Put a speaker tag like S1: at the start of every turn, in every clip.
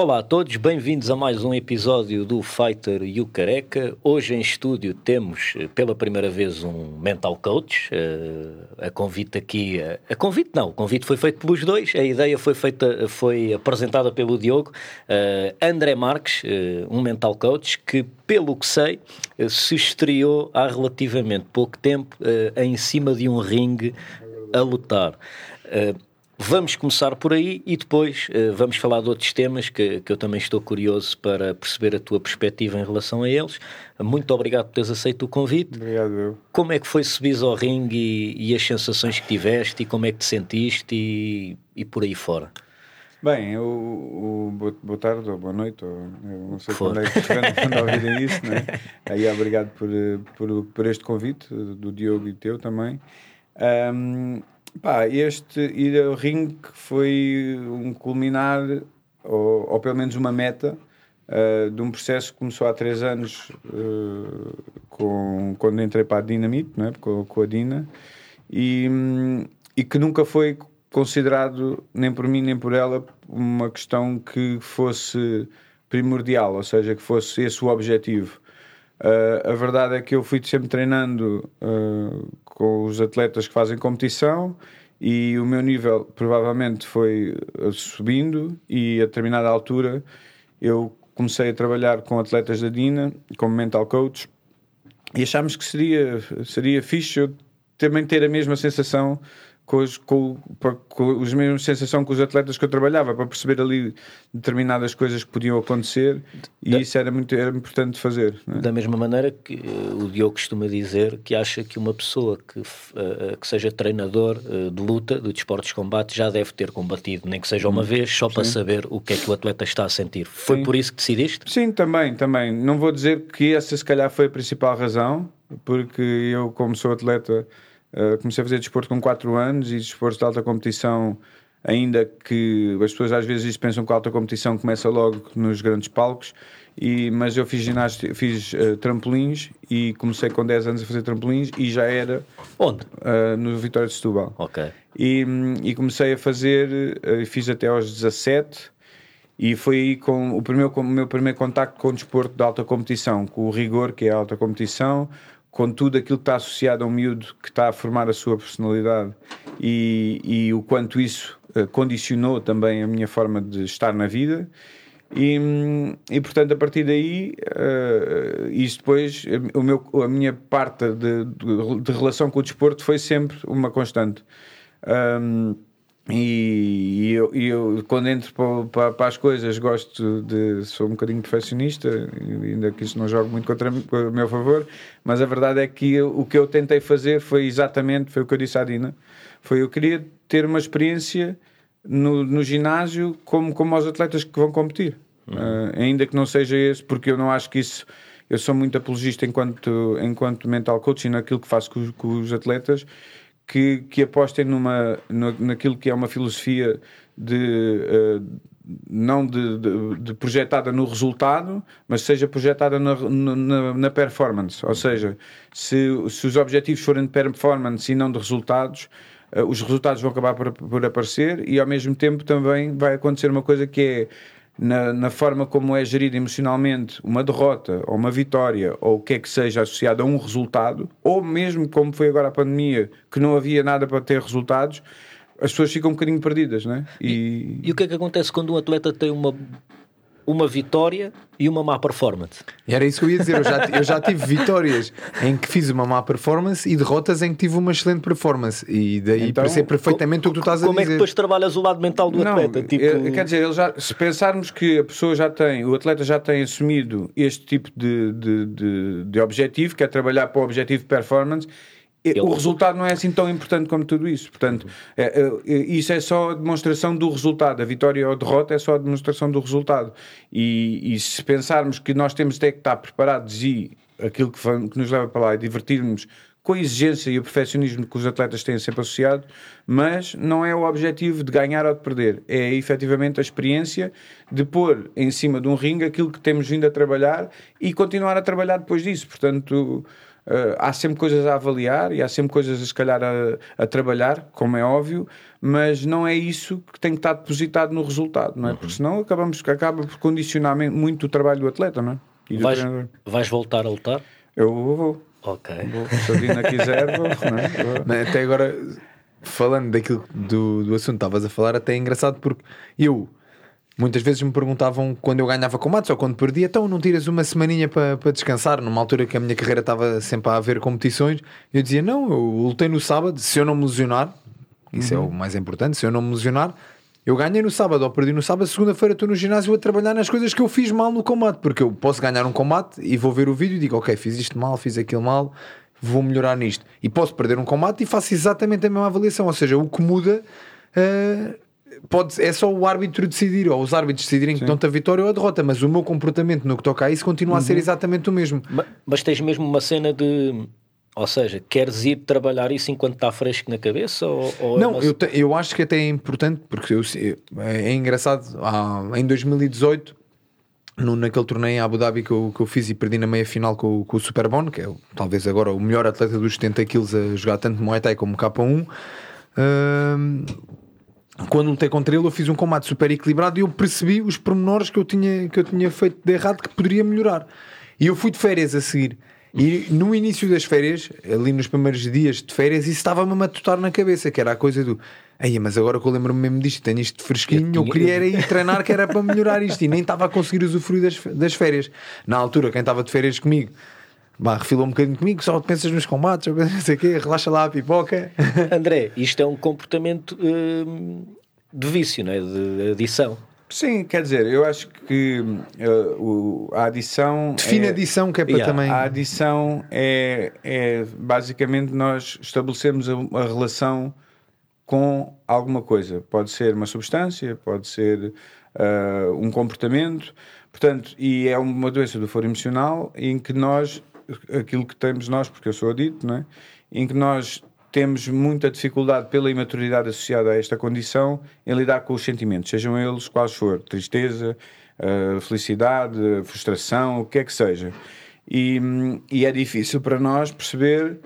S1: Olá a todos, bem-vindos a mais um episódio do Fighter e o Careca. Hoje em estúdio temos eh, pela primeira vez um mental coach. Uh, a convite aqui, uh, a convite não, o convite foi feito pelos dois, a ideia foi feita, foi apresentada pelo Diogo. Uh, André Marques, um mental coach que, pelo que sei, se estreou há relativamente pouco tempo em cima de um ringue a lutar. Vamos começar por aí e depois uh, vamos falar de outros temas que, que eu também estou curioso para perceber a tua perspectiva em relação a eles. Muito obrigado por teres aceito o convite.
S2: Obrigado, eu.
S1: Como é que foi subir ao ringue e, e, as sensações que tiveste e como é que te sentiste e, e por aí fora?
S2: Bem, eu, o, boa tarde ou boa noite, ou, não sei quando é que quando ouvirem isso, né? Aí obrigado por, por, por este convite do Diogo e teu também. Um, Pá, este ir ao ringue foi um culminar, ou, ou pelo menos uma meta, uh, de um processo que começou há três anos, uh, com, quando entrei para a Dinamite, não é? com, com a Dina, e, e que nunca foi considerado, nem por mim nem por ela, uma questão que fosse primordial, ou seja, que fosse esse o objetivo. Uh, a verdade é que eu fui sempre treinando uh, com os atletas que fazem competição e o meu nível provavelmente foi uh, subindo e a determinada altura eu comecei a trabalhar com atletas da Dina como mental coach e achámos que seria, seria fixe eu também ter a mesma sensação com, os, com, com os mesmos sensação com os atletas que eu trabalhava para perceber ali determinadas coisas que podiam acontecer e da, isso era muito era importante fazer.
S1: É? Da mesma maneira que uh, o Diogo costuma dizer que acha que uma pessoa que, uh, que seja treinador uh, de luta, de desportos de combate, já deve ter combatido, nem que seja uma hum, vez, só Sim. para saber o que é que o atleta está a sentir. Foi Sim. por isso que decidiste?
S2: Sim, também, também. Não vou dizer que essa se calhar foi a principal razão, porque eu, como sou atleta Uh, comecei a fazer desporto com 4 anos e desporto de alta competição, ainda que as pessoas às vezes pensam que a alta competição começa logo nos grandes palcos, e, mas eu fiz ginástica, fiz uh, trampolins e comecei com 10 anos a fazer trampolins e já era
S1: onde?
S2: Uh, no Vitória de Setúbal.
S1: Ok.
S2: E, e comecei a fazer, fiz até aos 17 e foi aí com o, primeiro, com o meu primeiro contacto com o desporto de alta competição, com o rigor que é a alta competição, com tudo aquilo que está associado a um miúdo que está a formar a sua personalidade e, e o quanto isso uh, condicionou também a minha forma de estar na vida. E, e portanto, a partir daí, uh, isso depois, o meu, a minha parte de, de, de relação com o desporto foi sempre uma constante. Um, e, eu, eu, quando entro para, para, para, as coisas, gosto de. sou um bocadinho perfeccionista, ainda que isso não jogue muito contra o meu favor, mas a verdade é que eu, o que eu tentei fazer foi exatamente foi o que eu disse à Dina: foi eu queria ter uma experiência no, no ginásio como, como os atletas que vão competir, uhum. uh, ainda que não seja esse, porque eu não acho que isso. Eu sou muito apologista enquanto, enquanto mental coaching naquilo que faço com, com os atletas que, que apostem numa, naquilo que é uma filosofia de. Uh, não de, de, de, projetada no resultado, mas seja projetada na, na, na, performance. Ou seja, se, se os objetivos forem de performance e não de resultados, uh, os resultados vão acabar por, por aparecer e ao mesmo tempo também vai acontecer uma coisa que é na, na, forma como é gerida emocionalmente uma derrota ou uma vitória ou o que é que seja associado a um resultado, ou mesmo como foi agora a pandemia, que não havia nada para ter resultados, as pessoas ficam um bocadinho perdidas, né?
S1: E, e, e o que é que acontece quando um atleta tem uma uma vitória e uma má performance.
S3: Era isso que eu ia dizer. Eu já, eu já tive vitórias em que fiz uma má performance e derrotas em que tive uma excelente performance. E daí então, percebo perfeitamente o que tu estás a
S1: dizer. Como é que depois trabalhas o lado mental do
S2: Não,
S1: atleta?
S2: Tipo... Quer dizer, ele já, se pensarmos que a pessoa já tem, o atleta já tem assumido este tipo de, de, de, de objetivo, que é trabalhar para o objetivo de performance ele... o resultado não é assim tão importante como tudo isso. Portanto, é, é, é, isso é só a demonstração do resultado. A vitória ou a derrota é só a demonstração do resultado. E, e se pensarmos que nós temos até que estar preparados e aquilo que, que nos leva para lá é divertirmos com a exigência e o perfeccionismo que os atletas têm sempre associado, mas não é o objetivo de ganhar ou de perder, é efetivamente a experiência de pôr em cima de um ringue aquilo que temos vindo a trabalhar e continuar a trabalhar depois disso. Portanto, Uh, há sempre coisas a avaliar e há sempre coisas, se calhar, a, a, trabalhar, como é óbvio, mas não é isso que tem que estar depositado no resultado, não é? Uhum. Porque senão acabamos, acaba por condicionar muito o trabalho do atleta, não é?
S1: Vais, vais, voltar a lutar?
S2: Eu vou.
S1: Ok.
S2: Vou. Se a Dina quiser, vou. Não
S3: é? Até agora, falando daquilo do, do assunto que estavas a falar, até é engraçado porque eu Muitas vezes me perguntavam quando eu ganhava combates ou quando perdia, então não tiras uma semaninha para, para descansar? Numa altura que a minha carreira estava sempre a haver competições, eu dizia: Não, eu lutei no sábado, se eu não me lesionar, isso uhum. é o mais importante, se eu não me lesionar, eu ganhei no sábado ou perdi no sábado, segunda-feira estou no ginásio a trabalhar nas coisas que eu fiz mal no combate, porque eu posso ganhar um combate e vou ver o vídeo e digo: Ok, fiz isto mal, fiz aquilo mal, vou melhorar nisto. E posso perder um combate e faço exatamente a mesma avaliação, ou seja, o que muda. Uh, pode, é só o árbitro decidir, ou os árbitros decidirem Sim. que dão-te a vitória ou a derrota, mas o meu comportamento no que toca a isso continua uhum. a ser uhum. exatamente o mesmo.
S1: Mas, mas, tens mesmo uma cena de. Ou seja, queres ir trabalhar isso enquanto está fresco na cabeça? Ou, ou
S3: é não, é uma... eu, te, eu acho que até é importante, porque eu, é, é engraçado, ah, em 2018 no, naquele torneio em Abu Dhabi que eu, que eu fiz e perdi na meia final com, com o Superbon, que é talvez agora o melhor atleta dos 70 quilos a jogar tanto Muay Thai como K1. Uh, quando lutei contra ele, eu fiz um combate super equilibrado e eu percebi os pormenores que eu tinha, que eu tinha feito de errado que poderia melhorar. E eu fui de férias a seguir. E no início das férias, ali nos primeiros dias de férias, isso estava-me a matutar na cabeça, que era a coisa do Aí, mas agora que eu lembro-me mesmo disto, tenho isto fresquinho, eu, eu queria era ir treinar que era para melhorar isto e nem estava a conseguir usufruir das, das férias. Na altura, quem estava de férias comigo bah, refilou um bocadinho comigo, só pensas nos combates, não sei o quê, relaxa lá a pipoca.
S1: André, isto é um comportamento hum, de vício, não é? de adição.
S2: Sim, quer dizer, eu acho que uh, o, a adição.
S3: Define é, adição, que é para yeah, também.
S2: A adição é, é basicamente nós estabelecemos a, a, relação com alguma coisa. Pode ser uma substância, pode ser uh, um comportamento, portanto, e é uma doença do foro emocional em que nós aquilo que temos nós, porque eu sou adito, não é? em que nós temos muita dificuldade pela imaturidade associada a esta condição em lidar com os sentimentos, sejam eles quais for, tristeza, uh, felicidade, frustração, o que é que seja. E, e é difícil para nós perceber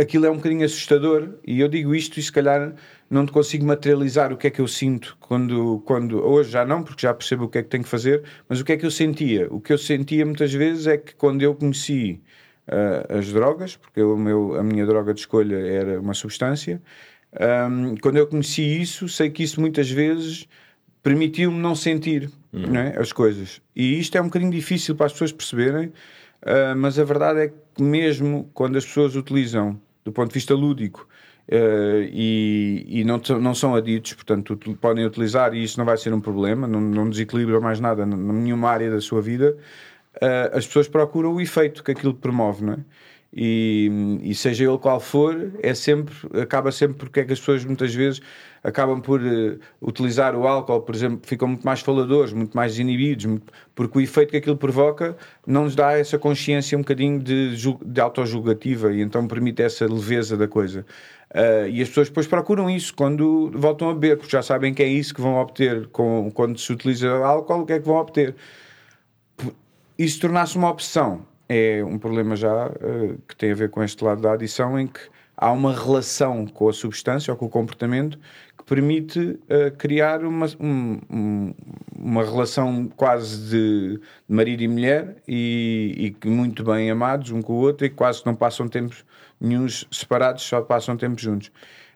S2: aquilo é um bocadinho assustador e eu digo isto e se calhar não te consigo materializar o que é que eu sinto quando, quando hoje já não, porque já percebo o que é que tenho que fazer, mas o que é que eu sentia? O que eu sentia muitas vezes é que quando eu conheci uh, as drogas, porque o meu, a minha droga de escolha era uma substância, um, quando eu conheci isso, sei que isso muitas vezes permitiu-me não sentir uhum. não é, as coisas. E isto é um bocadinho difícil para as pessoas perceberem, uh, mas a verdade é que mesmo quando as pessoas utilizam do ponto de vista lúdico Uh, e, e não, não são aditos, portanto podem utilizar e isso não vai ser um problema, não, não desequilibra mais nada nenhuma área da sua vida. Uh, as pessoas procuram o efeito que aquilo promove, não é? E, e, seja ele qual for, é sempre, acaba sempre porque é que as pessoas muitas vezes acabam por uh, utilizar o álcool, por exemplo, ficam muito mais faladores, muito mais inibidos, porque o efeito que aquilo provoca não nos dá essa consciência um bocadinho de, de autojulgativa e então permite essa leveza da coisa. Uh, e as pessoas depois procuram isso quando voltam a beber, porque já sabem que é isso que vão obter com, quando se utiliza álcool, o que é que vão obter. Isso tornar-se uma opção é um problema já uh, que tem a ver com este lado da adição, em que há uma relação com a substância ou com o comportamento permite uh, criar uma, um, uma relação quase de marido e mulher e, e muito bem amados um com o outro e quase não passam tempos nenhums separados, só passam tempo juntos.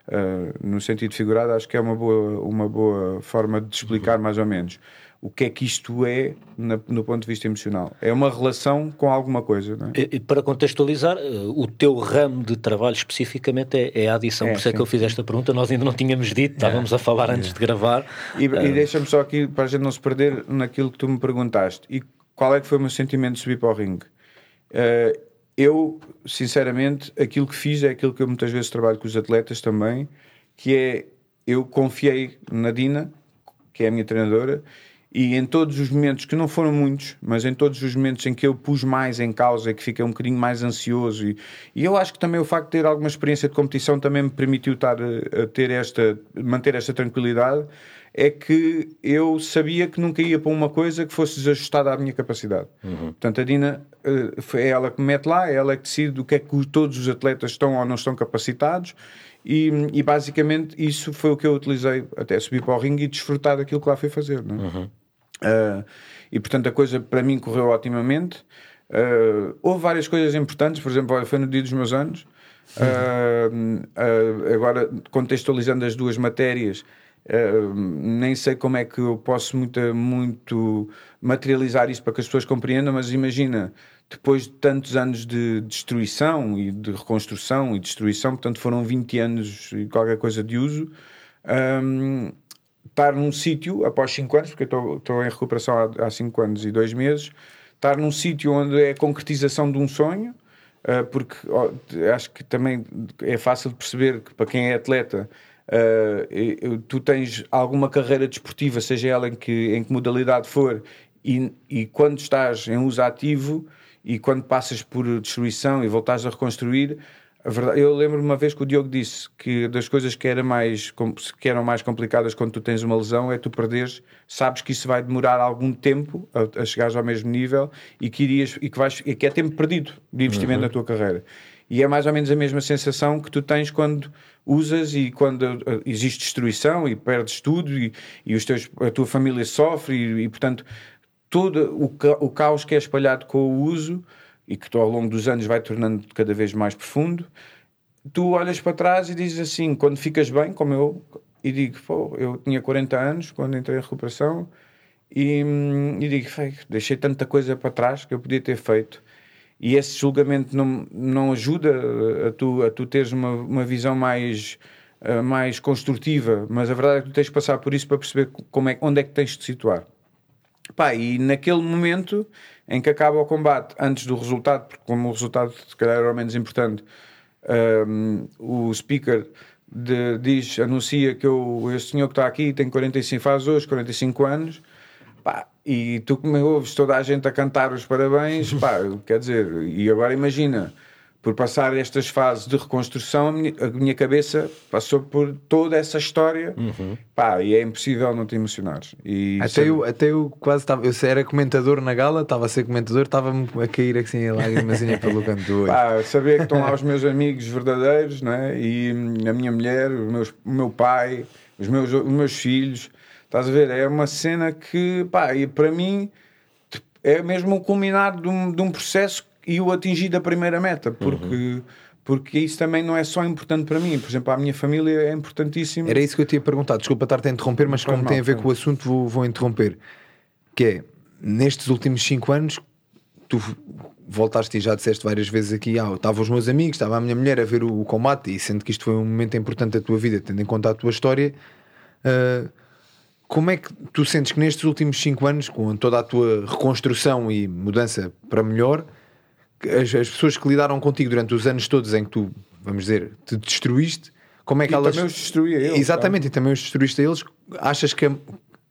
S2: Uh, no sentido figurado, acho que é uma boa, uma boa forma de explicar mais ou menos o que é que isto é na, no ponto de vista emocional. É uma relação com alguma coisa. Não é?
S1: e, para contextualizar, eh, o teu ramo de trabalho especificamente é, é a adição, é, por isso é que eu fiz esta pergunta. Nós ainda não tínhamos dito, estávamos a falar antes de gravar.
S2: E, uh... e deixa-me só aqui, para a gente não se perder naquilo que tu me perguntaste. E qual é que foi o meu sentimento de subir para o ringue? Uh, eu, sinceramente, aquilo que fiz é aquilo que eu muitas vezes trabalho com os atletas também, que é eu confiei na Dina, que é a minha treinadora, e em todos os momentos, que não foram muitos, mas em todos os momentos em que eu pus mais em causa e que fiquei um bocadinho mais ansioso, e, e eu acho que também o facto de ter alguma experiência de competição também me permitiu estar a, a ter esta, manter esta tranquilidade, é que eu sabia que nunca ia para uma coisa que fosse desajustada à minha capacidade. Portanto, a Dina é ela que me mete lá, é ela que decide o que é que todos os atletas estão ou não estão capacitados. E, e basicamente isso foi o que eu utilizei até subir para o ringue e desfrutar daquilo que lá fui fazer. Não é? Uh, e portanto a coisa para mim correu otimamente. Uh, houve várias coisas importantes, por exemplo, foi no dia dos meus anos. Uh, agora, contextualizando as duas matérias, nem sei como é que eu posso muito, muito materializar isso para que as pessoas compreendam, mas imagina, depois de tantos anos de destruição e de reconstrução e destruição, portanto foram 20 anos e qualquer coisa de uso, estar num sítio, após 5 anos, porque estou em recuperação há 5 anos e 2 meses, estar num sítio onde é a concretização de um sonho, uh, porque acho que também é fácil de perceber que para quem é atleta, uh, tu tens alguma carreira desportiva, seja ela em que, em que modalidade for, e, e quando estás em uso ativo e quando passas por destruição e voltares a reconstruir, a verdade, eu lembro uma vez que o Diogo disse que das coisas que, era mais, que eram mais complicadas quando tu tens uma lesão é tu perderes, sabes que isso vai demorar algum tempo a, a chegares ao mesmo nível e que, irias, e que, vais, e que é tempo perdido de investimento uhum. na tua carreira. E é mais ou menos a mesma sensação que tu tens quando usas e quando uh, existe destruição e perdes tudo e, e os teus, a tua família sofre e, e portanto todo o, ca o caos que é espalhado com o uso e que tu, ao longo dos anos vai tornando cada vez mais profundo, tu olhas para trás e dizes assim, quando ficas bem, como eu, e digo, pô, eu tinha 40 anos quando entrei em recuperação e, e digo, deixei tanta coisa para trás que eu podia ter feito. E esse julgamento não, não ajuda a tu, a tu teres uma, uma visão mais, uh, mais construtiva, mas a verdade é que tu tens de passar por isso para perceber como é, onde é que tens de te situar. Pá, e naquele momento em que acaba o combate, antes do resultado, porque como o resultado se calhar era o menos importante, um, o speaker de, diz, anuncia que eu, este senhor que está aqui tem 45, faz hoje 45 anos, pá, e tu como ouves toda a gente a cantar os parabéns, pá, quer dizer, e agora imagina por passar estas fases de reconstrução, a minha, a minha cabeça passou por toda essa história uhum. pá, e é impossível não te emocionares. E
S3: até, sabe... eu, até eu quase estava, eu era comentador na gala, estava a ser comentador, estava-me a cair assim a lágrimazinha pelo canto do olho.
S2: Pá, saber que estão lá os meus amigos verdadeiros né? e a minha mulher, os meus, o meu pai, os meus, os meus filhos, estás a ver? É uma cena que, pá, e para mim é mesmo o culminar de um, de um processo e o atingir da primeira meta, porque. Uhum. Porque isso também não é só importante para mim, por exemplo, a minha família é importantíssimo.
S3: Era isso que eu tinha perguntado, desculpa estar-te a interromper, mas como mal, tem a ver sim. com o assunto, vou, vou interromper. Que é, nestes últimos 5 anos, tu voltaste e já disseste várias vezes aqui, ah, estavam os meus amigos, estava a minha mulher a ver o, o, combate, e sendo que isto foi um momento importante da tua vida, tendo em conta a tua história, uh, como é que tu sentes que nestes últimos 5 anos, com toda a tua reconstrução e mudança para melhor, as, as, pessoas que lidaram contigo durante os anos todos em que tu, vamos dizer, te destruíste, como é que
S2: e
S3: elas.
S2: também os destruí a eles.
S3: Exatamente, tá? e também os destruíste a eles. Achas que,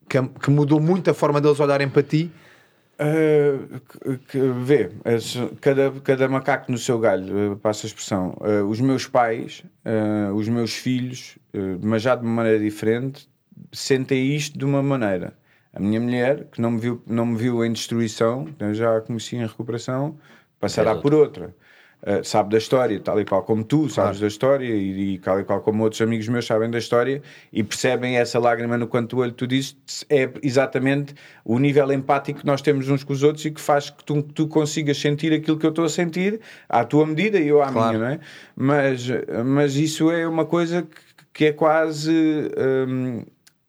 S3: que, que, mudou muito a forma deles olharem para ti?
S2: Uh, que, vê, cada, cada macaco no seu galho, uh, passa a expressão. Uh, os meus pais, uh, os meus filhos, mas já de uma maneira diferente, sentem isto de uma maneira. A minha mulher, que não me viu, não me viu em destruição, já a conheci em recuperação, passará por outra. Uh, sabe da história, tal e qual como tu sabes claro. da história e, e tal e qual como outros amigos meus sabem da história e percebem essa lágrima no canto do olho tu dizes é exatamente o nível empático que nós temos uns com os outros e que faz que tu, tu consigas sentir aquilo que eu estou a sentir à tua medida e eu à claro. minha, não é? Mas, mas isso é uma coisa que, que é quase um,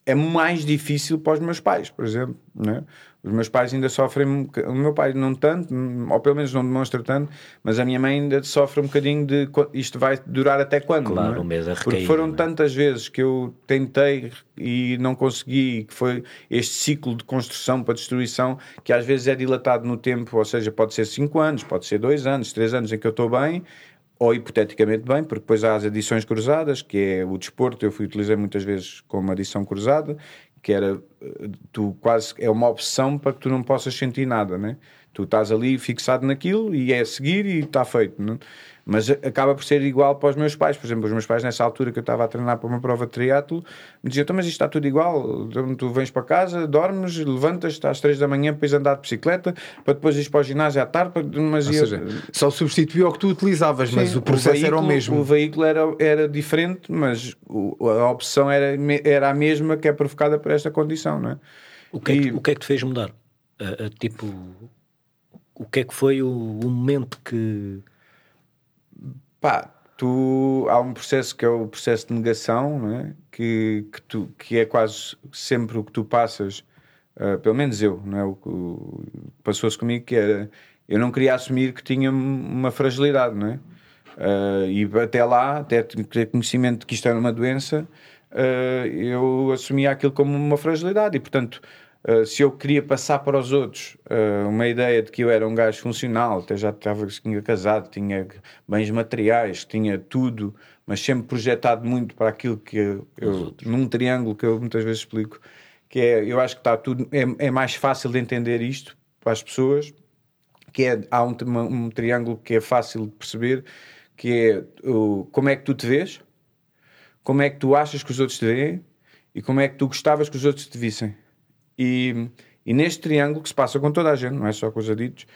S2: é mais difícil para os meus pais, por exemplo, não é? Os meus pais ainda sofrem, o meu pai não tanto, ou pelo menos não demonstra tanto, mas a minha mãe ainda sofre um bocadinho de isto vai durar até quando?
S1: Claro,
S2: é?
S1: um mês a
S2: recair, Porque foram
S1: é?
S2: tantas vezes que eu tentei e não consegui, que foi este ciclo de construção para destruição, que às vezes é dilatado no tempo, ou seja, pode ser 5 anos, pode ser 2 anos, 3 anos em que eu estou bem, ou hipoteticamente bem, porque depois há as adições cruzadas, que é o desporto, eu fui utilizei muitas vezes como adição cruzada, que era tu quase é uma opção para que tu não possas sentir nada, né? Tu estás ali fixado naquilo e é seguir e está feito, né? Mas acaba por ser igual para os meus pais. Por exemplo, os meus pais, nessa altura que eu estava a treinar para uma prova de triatlo, me diziam: então, Mas isto está tudo igual. Então, tu vens para casa, dormes, levantas, às três da manhã, depois andar de bicicleta, para depois ir para o ginásio à tarde. Mas
S3: Ou
S2: eu-
S3: seja, só substituiu o que tu utilizavas, mas
S2: Sim,
S3: o processo era o
S2: veículo-
S3: mesmo.
S2: O veículo era, era diferente, mas o- a opção era, era a mesma que é provocada por esta condição, não é?
S1: O que, é que,
S2: E-
S1: o que é que te fez mudar? A- a, tipo, o que é que foi o, o momento que.
S2: Pá, tu há um processo que é o processo de negação, é? que, que, tu, que é quase sempre o que tu passas, ah, pelo menos eu, não é? o que passou-se comigo que era eu não queria assumir que tinha uma fragilidade, não é? Ah, e até lá, até ter conhecimento de que isto era uma doença, ah, eu assumia aquilo como uma fragilidade e, portanto, Uh, se eu queria passar para os outros uh, uma ideia de que eu era um gajo funcional, até já estava tinha casado, tinha bens materiais, tinha tudo, mas sempre projetado muito para aquilo que eu, eu num triângulo que eu muitas vezes explico, que é, eu acho que está tudo, é, é mais fácil de entender isto para as pessoas, que é, há um, uma- um triângulo que é fácil de perceber, que é o, como é que tu te vês, como é que tu achas que os outros te veem e como é que tu gostavas que os outros te vissem. E, e neste triângulo que se passa com toda a gente, não é só com os aditos,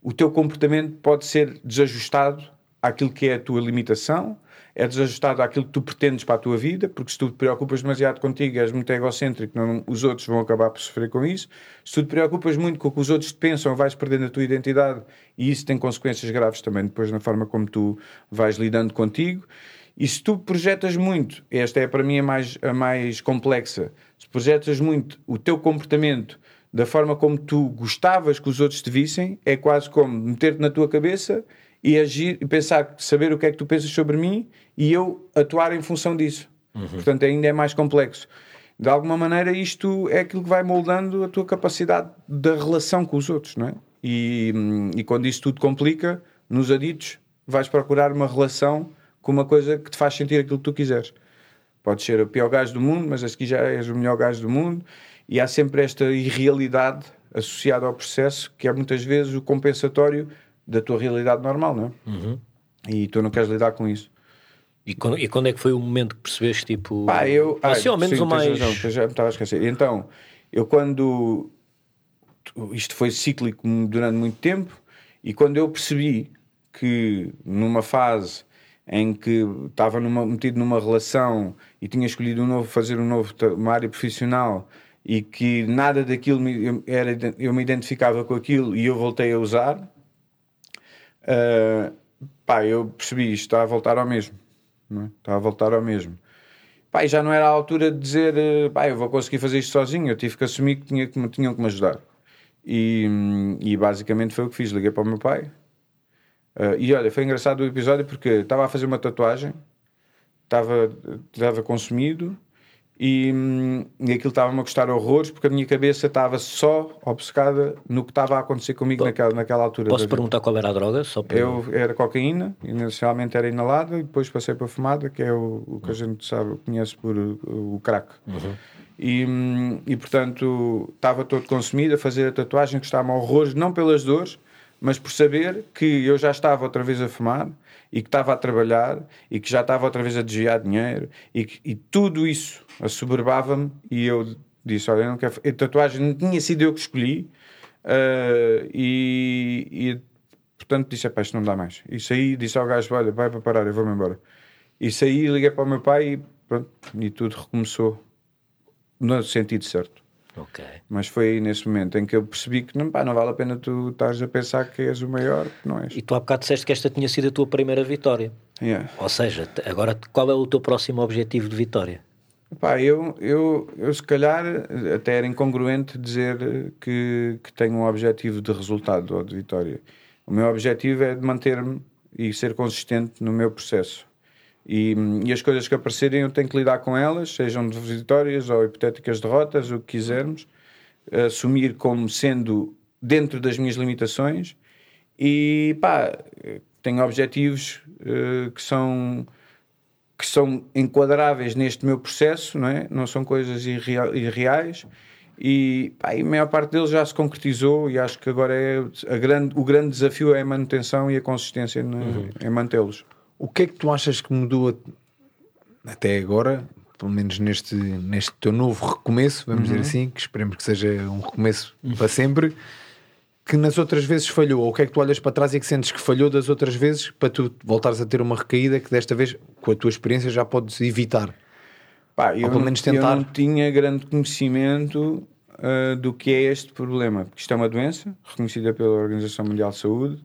S2: o teu comportamento pode ser desajustado àquilo que é a tua limitação, é desajustado àquilo que tu pretendes para a tua vida, porque se tu te preocupas demasiado contigo, és muito egocêntrico, não- os outros vão acabar por sofrer com isso. Se tu te preocupas muito com o que os outros te pensam, vais perdendo a tua identidade e isso tem consequências graves também depois na forma como tu vais lidando contigo. E se tu projetas muito, esta é para mim a mais, a mais complexa, se projetas muito o teu comportamento da forma como tu gostavas que os outros te vissem, é quase como meter-te na tua cabeça e agir e pensar, saber o que é que tu pensas sobre mim e eu atuar em função disso. Portanto, ainda é mais complexo. De alguma maneira, isto é aquilo que vai moldando a tua capacidade da relação com os outros, não é? E, hum, e quando isso tudo complica, nos aditos, vais procurar uma relação com uma coisa que te faz sentir aquilo que tu quiseres. Podes ser o pior gajo do mundo, mas a seguir já és o melhor gajo do mundo. E há sempre esta irrealidade associada ao processo, que é muitas vezes o compensatório da tua realidade normal, não é? E tu não queres lidar com isso.
S1: E quando, e quando é que foi o momento que percebeste, tipo.
S2: Pá, eu.
S1: assim,
S2: ai,
S1: ao menos
S2: sim,
S1: o mais.
S2: razão, já me estava a esquecer. Então, eu quando. Isto foi cíclico durante muito tempo, e quando eu percebi que numa fase em que estava numa- metido numa relação e tinha escolhido um novo, fazer um novo, uma área profissional e que nada daquilo me, eu, era, eu me identificava com aquilo e eu voltei a usar, ah, pá, eu percebi isto está a voltar ao mesmo. Não é? Está a voltar ao mesmo. Pá, e já não era a altura de dizer, eh, pá, eu vou conseguir fazer isto sozinho. Eu tive que assumir que, tinha que tinham que me ajudar. E, hum, e basicamente foi o que fiz. Liguei para o meu pai. Ah, e olha, foi engraçado o episódio porque estava a fazer uma tatuagem, estava, estava consumido e, hum, e aquilo estava-me a custar horrores porque a minha cabeça estava só obcecada no que estava a acontecer comigo naquela, naquela altura.
S1: Posso perguntar qual era a droga? Só para...
S2: Eu era cocaína, inicialmente era inalada, e depois passei para fumada, que é o, o que a gente sabe, conhece por uh, o crack. E, hum, e portanto estava todo consumido a fazer a tatuagem que estava a horrores, não pelas dores, mas por saber que eu já estava outra vez a fumar e que estava a trabalhar e que já estava outra vez a desviar dinheiro e, que- e tudo isso assoberbava-me e eu disse, olha, eu não quero... A tatuagem não tinha sido eu que escolhi uh, e, e portanto disse, pá, isto não dá mais. E saí, disse ao gajo, olha, vai para parar, eu vou-me embora. E saí, liguei para o meu pai e pronto, e tudo recomeçou no sentido certo.
S1: Ok.
S2: Mas foi aí nesse momento em que eu percebi que não, pá, não vale a pena tu estares a pensar que és o maior, não és.
S1: E tu há bocado disseste que esta tinha sido a tua primeira vitória.
S2: Yeah.
S1: Ou seja, agora qual é o teu próximo objetivo de vitória?
S2: Pá, eu, eu, eu se calhar até era incongruente dizer que, que tenho um objetivo de resultado ou de vitória. O meu objetivo é de manter-me e ser consistente no meu processo. E, e as coisas que aparecerem eu tenho que lidar com elas, sejam de vitórias ou hipotéticas derrotas, o que quisermos, assumir como sendo dentro das minhas limitações e pá, tenho objetivos eh, que são que são enquadráveis neste meu processo, não é? Não são coisas irrea- irreais E, pá, e a maior parte deles já se concretizou e acho que agora é grande, o grande desafio é a manutenção e a consistência no,
S1: Uhum.
S2: em mantê-los.
S3: O que é que tu achas que mudou até agora, pelo menos neste, neste teu novo recomeço, vamos dizer assim, que esperemos que seja um recomeço para sempre, que nas outras vezes falhou? Ou o que é que tu olhas para trás e que sentes que falhou das outras vezes para tu voltares a ter uma recaída que desta vez, com a tua experiência, já podes evitar?
S2: Pá, eu,
S3: pelo
S2: não-
S3: menos
S2: eu
S3: tentar.
S2: não tinha grande conhecimento ah, do que é este problema, porque isto é uma doença reconhecida pela Organização Mundial de Saúde.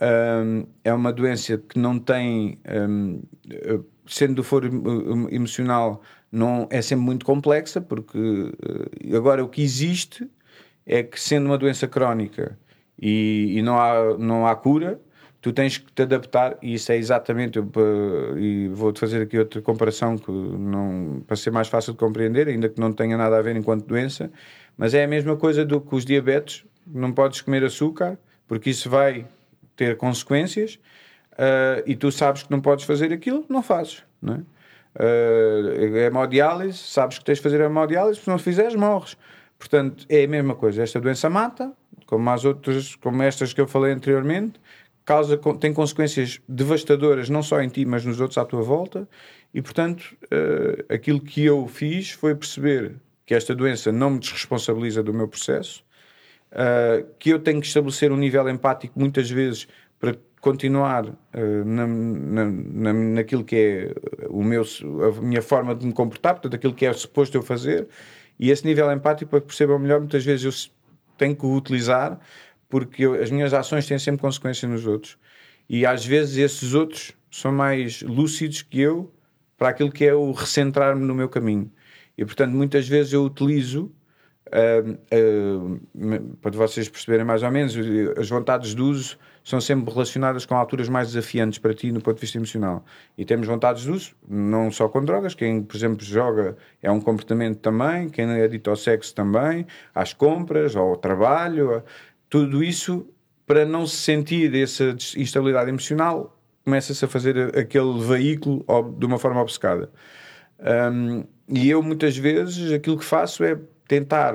S2: Ahm, é uma doença que não tem, ahm, eh, sendo do foro emo- emocional, não é sempre muito complexa, porque eh, agora o que existe é que, sendo uma doença crónica e, e não, há, não há cura, tu tens que te adaptar, e isso é exatamente. pa- E vou-te fazer aqui outra comparação que não, para ser mais fácil de compreender, ainda que não tenha nada a ver enquanto doença, mas é a mesma coisa do que os diabetes. Não podes comer açúcar, porque isso vai ter consequências, ah, e tu sabes que não podes fazer aquilo, não fazes. Não é? É hemodiálise, sabes que tens de fazer hemodiálise, se não fizeres, morres. Portanto, é a mesma coisa. Esta doença mata, como as outras, como estas que eu falei anteriormente, causa, tem consequências devastadoras, não só em ti, mas nos outros à tua volta. E, portanto, eh, aquilo que eu fiz foi perceber que esta doença não me desresponsabiliza do meu processo, eh, que eu tenho que estabelecer um nível empático muitas vezes para continuar eh, na, na, na, naquilo que é o meu, a minha forma de me comportar, portanto, aquilo que é suposto eu fazer, e esse nível empático, para que percebam melhor, muitas vezes eu tenho que o utilizar porque eu- as minhas ações têm sempre consequência nos outros. E às vezes esses outros são mais lúcidos que eu para aquilo que é o recentrar-me no meu caminho. E portanto, muitas vezes eu utilizo, para vocês perceberem mais ou menos, as vontades de uso são sempre relacionadas com alturas mais desafiantes para ti no ponto de vista emocional. E temos vontades de uso, não só com drogas, quem, por exemplo, joga é um comportamento também, quem é adito ao sexo também, às compras, ao trabalho, tudo isso para não se sentir essa instabilidade emocional, começa-se a fazer aquele veículo de uma forma obcecada. Um, e eu muitas vezes aquilo que faço é tentar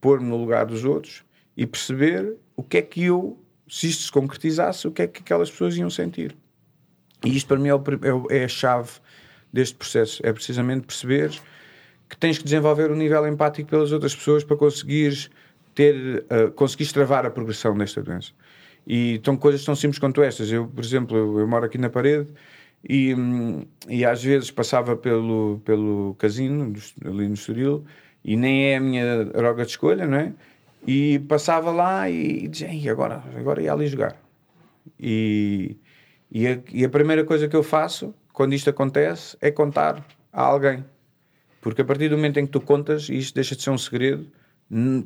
S2: pôr-me no lugar dos outros e perceber o que é que eu, se isto se concretizasse, o que é que aquelas pessoas iam sentir. E isto para mim é, o é é a chave deste processo. É precisamente perceber que tens que desenvolver um nível empático pelas outras pessoas para conseguires ter, uh, conseguires travar a progressão desta doença. E são coisas tão simples quanto estas. Eu, por exemplo, eu, moro aqui na parede e, hum, e às vezes passava pelo, pelo casino ali no Estoril e nem é a minha droga de escolha, não é? E passava lá e, e dizia, "Ei, agora, agora ia ali jogar. E, e, a, e a primeira coisa que eu faço quando isto acontece é contar a alguém. Porque a partir do momento em que tu contas, e isto deixa de ser um segredo,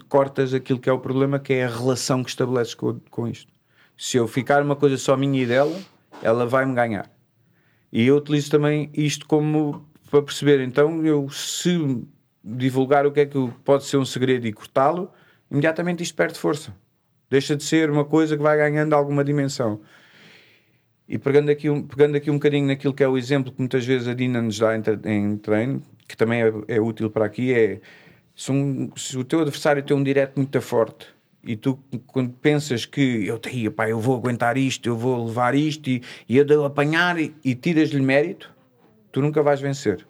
S2: cortas aquilo que é o problema, que é a relação que estabeleces com, com isto. Se eu ficar uma coisa só minha e dela, ela vai-me ganhar. E eu utilizo também isto como para perceber, então, eu se divulgar o que é que pode ser um segredo e cortá-lo, imediatamente isto perde força. Deixa de ser uma coisa que vai ganhando alguma dimensão. E pegando aqui, um, pegando aqui um bocadinho naquilo que é o exemplo que muitas vezes a Dina nos dá em, em treino, que também é, é útil para aqui, é se, um- se o teu adversário tem um direto muito forte e tu quando pensas que eu, pá, eu vou aguentar isto, eu vou levar isto e, e eu devo apanhar e, e tiras-lhe mérito, tu nunca vais vencer.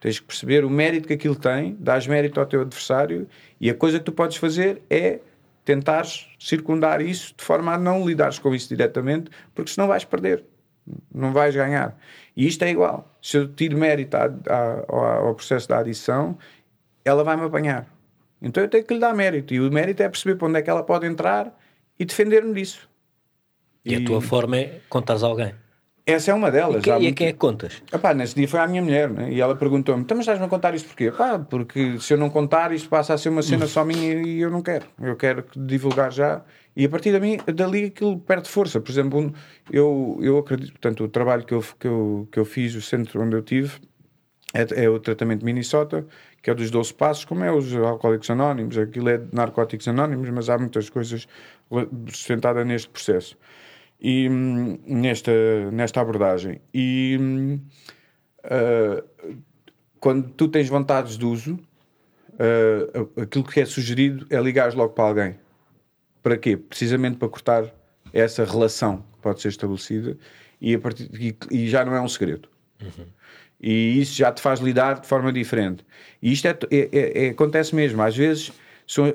S2: Tens que perceber o mérito que aquilo tem, dás mérito ao teu adversário e a coisa que tu podes fazer é tentares circundar isso de forma a não lidares com isso diretamente, porque senão vais perder, não vais ganhar. E isto é igual. Se eu tiro mérito à- à- ao, processo da adição, ela vai-me apanhar. Então eu tenho que lhe dar mérito. E o mérito é perceber para onde é que ela pode entrar e defender-me disso.
S1: E, a tua forma é contares a alguém.
S2: Essa é uma delas.
S1: E, que- e a quem é que contas?
S2: Epá, nesse dia foi à minha mulher, né? e ela perguntou-me: então, mas estás-me a contar isto porquê? Pá, porque se eu não contar, isto passa a ser uma cena só minha e eu não quero. Eu quero divulgar já. E a partir dali, dali aquilo perde força. Por exemplo, eu, eu acredito, portanto, o trabalho que eu, que, eu, que eu fiz, o centro onde eu tive, é, é o tratamento Minnesota, que é dos 12 passos, como é os alcoólicos anónimos, aquilo é de narcóticos anónimos, mas há muitas coisas sustentadas neste processo e hum, nesta, nesta abordagem. E ah, quando tu tens vontades de uso, uh, aquilo que é sugerido é ligares logo para alguém. Para quê? Precisamente para cortar essa relação que pode ser estabelecida e, a partir, e, e já não é um segredo. Uhum. E isso já te faz lidar de forma diferente. E isto é, é, é, é acontece mesmo. Às vezes são,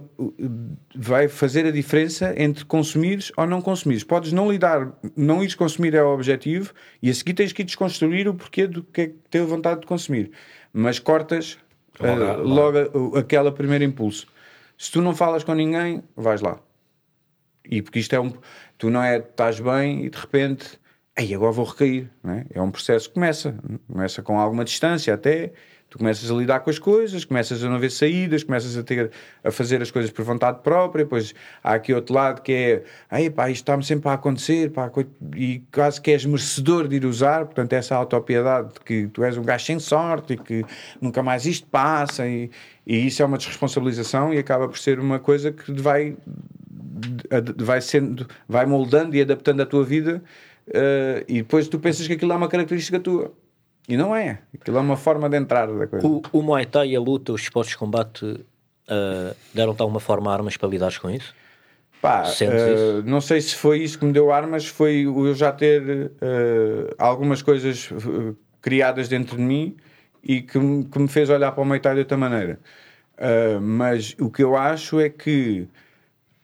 S2: vai fazer a diferença entre consumires ou não consumires. Podes não lidar, não ires consumir é o objetivo e a seguir tens que ir desconstruir o porquê do que é que teve vontade de consumir. Mas cortas logo, uh, logo aquele primeiro impulso. Se tu não falas com ninguém, vais lá. E porque isto é um. Tu não é. Estás bem e de repente. Aí agora vou recair. É? é um processo que começa. Começa com alguma distância até Tu começas a lidar com as coisas, começas a não ver saídas, começas a ter a fazer as coisas por vontade própria. Depois há aqui outro lado que é, aí pá, isto está-me sempre a acontecer, pá, e quase que és merecedor de ir usar. Portanto, essa autopiedade de que tu és um gajo sem sorte e que nunca mais isto passa. E, e isso é uma desresponsabilização e acaba por ser uma coisa que vai, vai, sendo, vai moldando e adaptando a tua vida. Uh, e depois tu pensas que aquilo é uma característica tua. E não é. Aquilo é uma forma de entrar da coisa.
S1: O, o Muay Thai e a luta, os esportes de combate, uh, deram-te alguma forma armas para lidares com isso?
S2: Pá, uh, não sei se foi isso que me deu armas, foi eu já ter uh, algumas coisas criadas dentro de mim e que, me, que me fez olhar para o Muay Thai de outra maneira. mas o que eu acho é que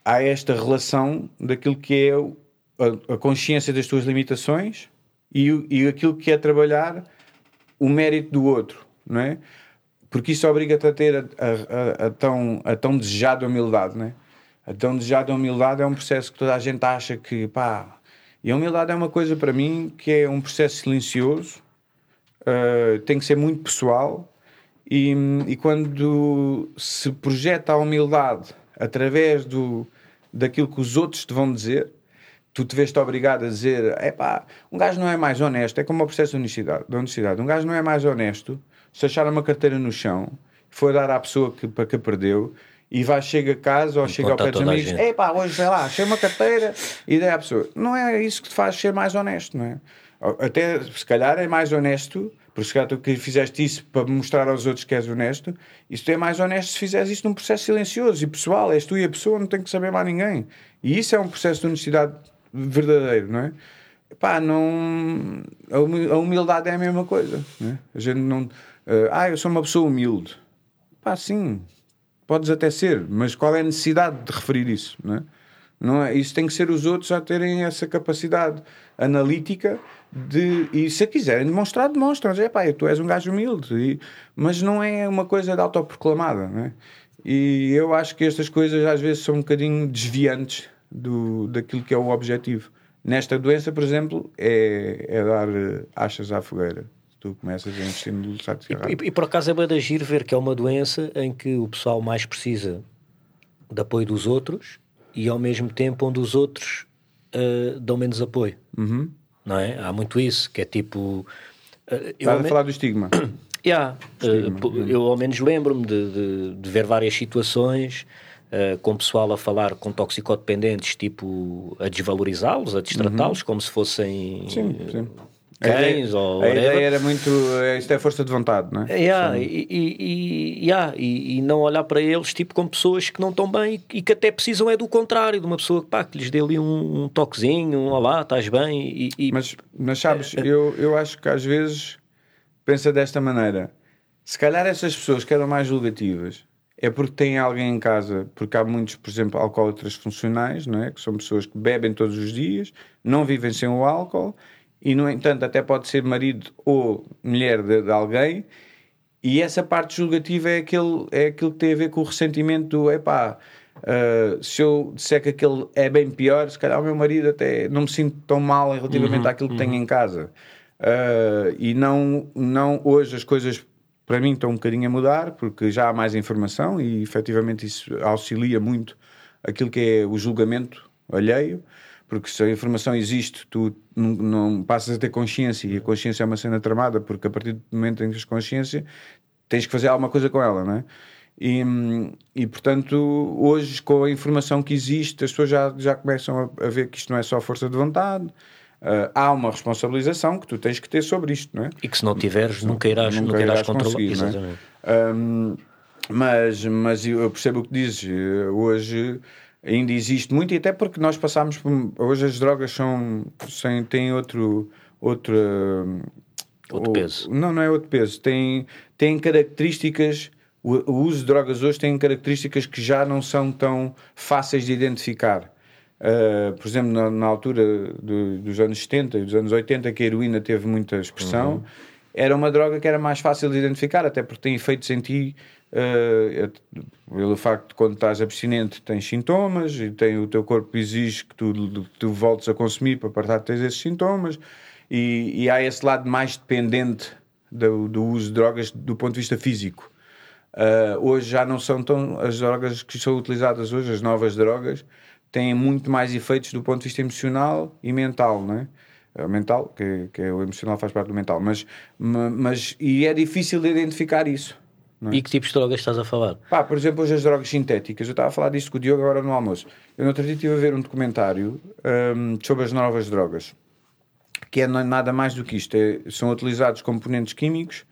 S2: há esta relação daquilo que é a, a consciência das tuas limitações e, e aquilo que é trabalhar o mérito do outro, não é? Porque isso obriga-te a ter a, a, a, tão, a tão desejada humildade, não é? A tão desejada humildade é um processo que toda a gente acha que, pá... E a humildade é uma coisa, para mim, que é um processo silencioso, uh, tem que ser muito pessoal, e, e quando se projeta a humildade através do, daquilo que os outros te vão dizer, tu te vês-te obrigado a dizer é pá, um gajo não é mais honesto, é como o processo de honestidade, de honestidade. Um gajo não é mais honesto se achar uma carteira no chão, for dar à pessoa que, para que perdeu e vai, chega a casa ou e chega ao pé dos amigos, é pá, hoje vai lá, achei uma carteira e dá à pessoa. Não é isso que te faz ser mais honesto, não é? Até se calhar é mais honesto, porque se calhar tu que fizeste isso para mostrar aos outros que és honesto, isso é mais honesto se fizeres isso num processo silencioso e pessoal, és tu e a pessoa, não tem que saber mais ninguém. E isso é um processo de honestidade verdadeiro, não é? Pá, não. A humildade é a mesma coisa, não é? A gente não. Uh, ah, eu sou uma pessoa humilde. Pá, sim, podes até ser, mas qual é a necessidade de referir isso, não é? Não é? Isso tem que ser os outros a terem essa capacidade analítica de. E se quiserem demonstrar, demonstram. É pá, tu és um gajo humilde. E, mas não é uma coisa de autoproclamada, não é? E eu acho que estas coisas às vezes são um bocadinho desviantes do, daquilo que é o objetivo. Nesta doença, por exemplo, é, é dar eh, achas à fogueira. Tu começas a investir no saco
S1: de e, e, e por acaso é bem de agir ver que é uma doença em que o pessoal mais precisa de apoio dos outros e ao mesmo tempo onde os outros uh, dão menos apoio.
S2: Uhum.
S1: Não é? Há muito isso, que é tipo.
S2: Uh, Estás a falar do estigma.
S1: Yeah, estigma. Uh, eu ao menos lembro-me de, de, de, ver várias situações uh, com pessoal a falar com toxicodependentes, tipo a desvalorizá-los, a destratá-los, uhum. como se fossem sim, sim. cães
S2: a
S1: ou.
S2: A ideia era muito. Eh, isto é força de vontade, não é?
S1: Yeah, e, e, yeah, e, e, não olhar para eles tipo como pessoas que não estão bem e, que até precisam é do contrário, de uma pessoa pá, que lhes dê ali um, um toquezinho, um olá, estás bem. E,
S2: mas, mas sabes, é, eu, eu acho que às vezes pensa desta maneira. Se calhar essas pessoas que eram mais julgativas é porque têm alguém em casa, porque há muitos, por exemplo, alcoólatras funcionais, não é? que são pessoas que bebem todos os dias, não vivem sem o álcool e, no entanto, até pode ser marido ou mulher de, de alguém. E essa parte julgativa é aquele, é aquilo que tem a ver com o ressentimento do epá, uh, se eu disser que aquele é bem pior, se calhar o meu marido até não me sinto tão mal relativamente uhum, àquilo que uhum. tenho em casa. Uh, e não, não hoje as coisas para mim estão um bocadinho a mudar, porque já há mais informação e efetivamente isso auxilia muito aquilo que é o julgamento alheio, porque se a informação existe, tu não, não passas a ter consciência e a consciência é uma cena tramada, porque a partir do momento em que tens consciência, tens que fazer alguma coisa com ela, não é? E, e portanto, hoje, com a informação que existe, as pessoas já, já começam a, a ver que isto não é só força de vontade, Uh, há uma responsabilização que tu tens que ter sobre isto, não é?
S1: E que se não tiveres, nunca irás, nunca, nunca irás, irás controlar.
S2: Exatamente. É? Um, Mas, mas eu percebo o que dizes. Hoje ainda existe muito, e até porque nós passamos por. Hoje as drogas são. Sem, têm outro. outro
S1: Outro peso.
S2: Não, não é outro peso. Tem, tem características. O uso de drogas hoje tem características que já não são tão fáceis de identificar. Uh, por exemplo, na, na altura do- dos anos 70 e dos anos 80, que a heroína teve muita expressão, era uma droga que era mais fácil de identificar, até porque tem efeitos em ti. uh, pelo facto de quando estás abstinente tens sintomas e tem, o teu corpo exige que tu, que tu voltes a consumir para de ter esses sintomas e, e há esse lado mais dependente do, do uso de drogas do ponto de vista físico. Uh, hoje já não são tão. As drogas que são utilizadas hoje, as novas drogas, têm muito mais efeitos do ponto de vista emocional e mental, não é? Uh, mental, que, que é o emocional faz parte do mental, mas, ma- mas e é difícil de identificar isso. é?
S1: E que tipos de drogas estás a falar?
S2: Pá, por exemplo, hoje as drogas sintéticas, eu estava a falar disto com o Diogo agora no almoço. Eu no outro dia estive a ver um documentário hum, sobre as novas drogas, que é na- nada mais do que isto: é- são utilizados componentes químicos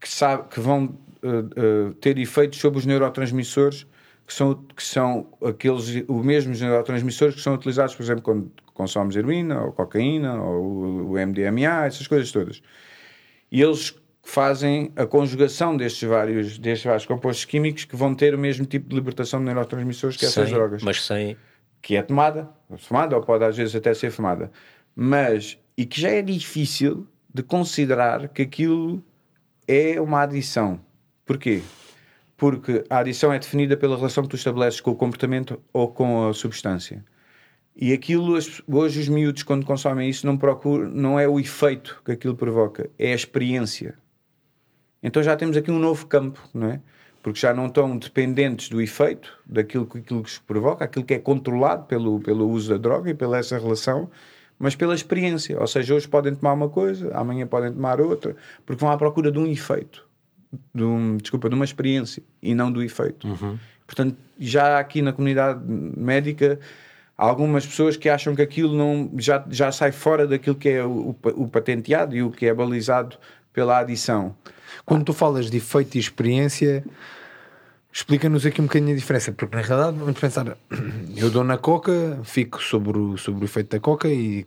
S2: que, sabe, que vão uh, uh, ter efeitos sobre os neurotransmissores, que são, que são aqueles, os mesmos neurotransmissores que são utilizados, por exemplo, quando consomes heroína, ou cocaína, ou o- o MDMA, essas coisas todas e eles fazem a conjugação destes vários, destes vários compostos químicos que vão ter o mesmo tipo de libertação de neurotransmissores que essas
S1: Sem-
S2: drogas.
S1: Mas sem.
S2: Que é tomada, fumada, ou pode às vezes até ser fumada. Mas, e que já é difícil de considerar que aquilo é uma adição. Porquê? Porque a adição é definida pela relação que tu estabeleces com o comportamento ou com a substância. E aquilo, hoje os miúdos, quando consomem isso, não, procuram, não é o efeito que aquilo provoca, é a experiência. Então já temos aqui um novo campo, não é? Porque já não estão dependentes do efeito, daquilo que aquilo que se provoca, aquilo que é controlado pelo, pelo uso da droga e pela essa relação, mas pela experiência. Ou seja, hoje podem tomar uma coisa, amanhã podem tomar outra, porque vão à procura de um efeito, de um, desculpa, de uma experiência e não do efeito. Portanto, já aqui na comunidade médica há algumas pessoas que acham que aquilo não, já, já sai fora daquilo que é o, o o patenteado e o que é balizado pela adição.
S3: Quando tu falas de efeito e experiência, explica-nos aqui um bocadinho a diferença, porque na realidade vamos pensar, eu dou na coca, fico sobre o, sobre o efeito da coca, e,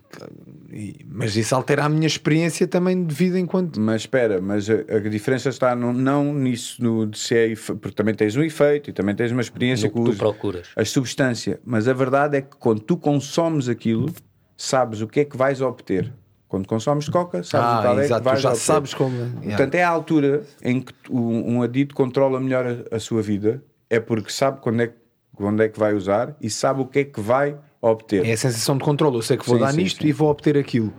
S3: e- mas isso altera a minha experiência também de vida enquanto.
S2: Mas espera, mas a, a diferença está no- não nisso no, de se é porque também tens um efeito e também tens uma experiência
S1: No
S2: com
S1: que tu
S2: uso,
S1: procuras.
S2: a substância. Mas a verdade é que quando tu consomes aquilo, sabes o que é que vais obter. Quando consomes coca, sabes o
S3: Ah,
S2: qual é
S3: exato,
S2: que vais
S3: já sabes como. Yeah.
S2: Portanto, é a altura em que tu- um adito controla melhor a, a sua vida, é porque sabe quando é, que- quando é que vai usar e sabe o que é que vai obter.
S3: É a sensação de controle. Eu sei que vou
S2: Sim,
S3: dar
S2: sim,
S3: nisto
S2: sim.
S3: e vou obter aquilo.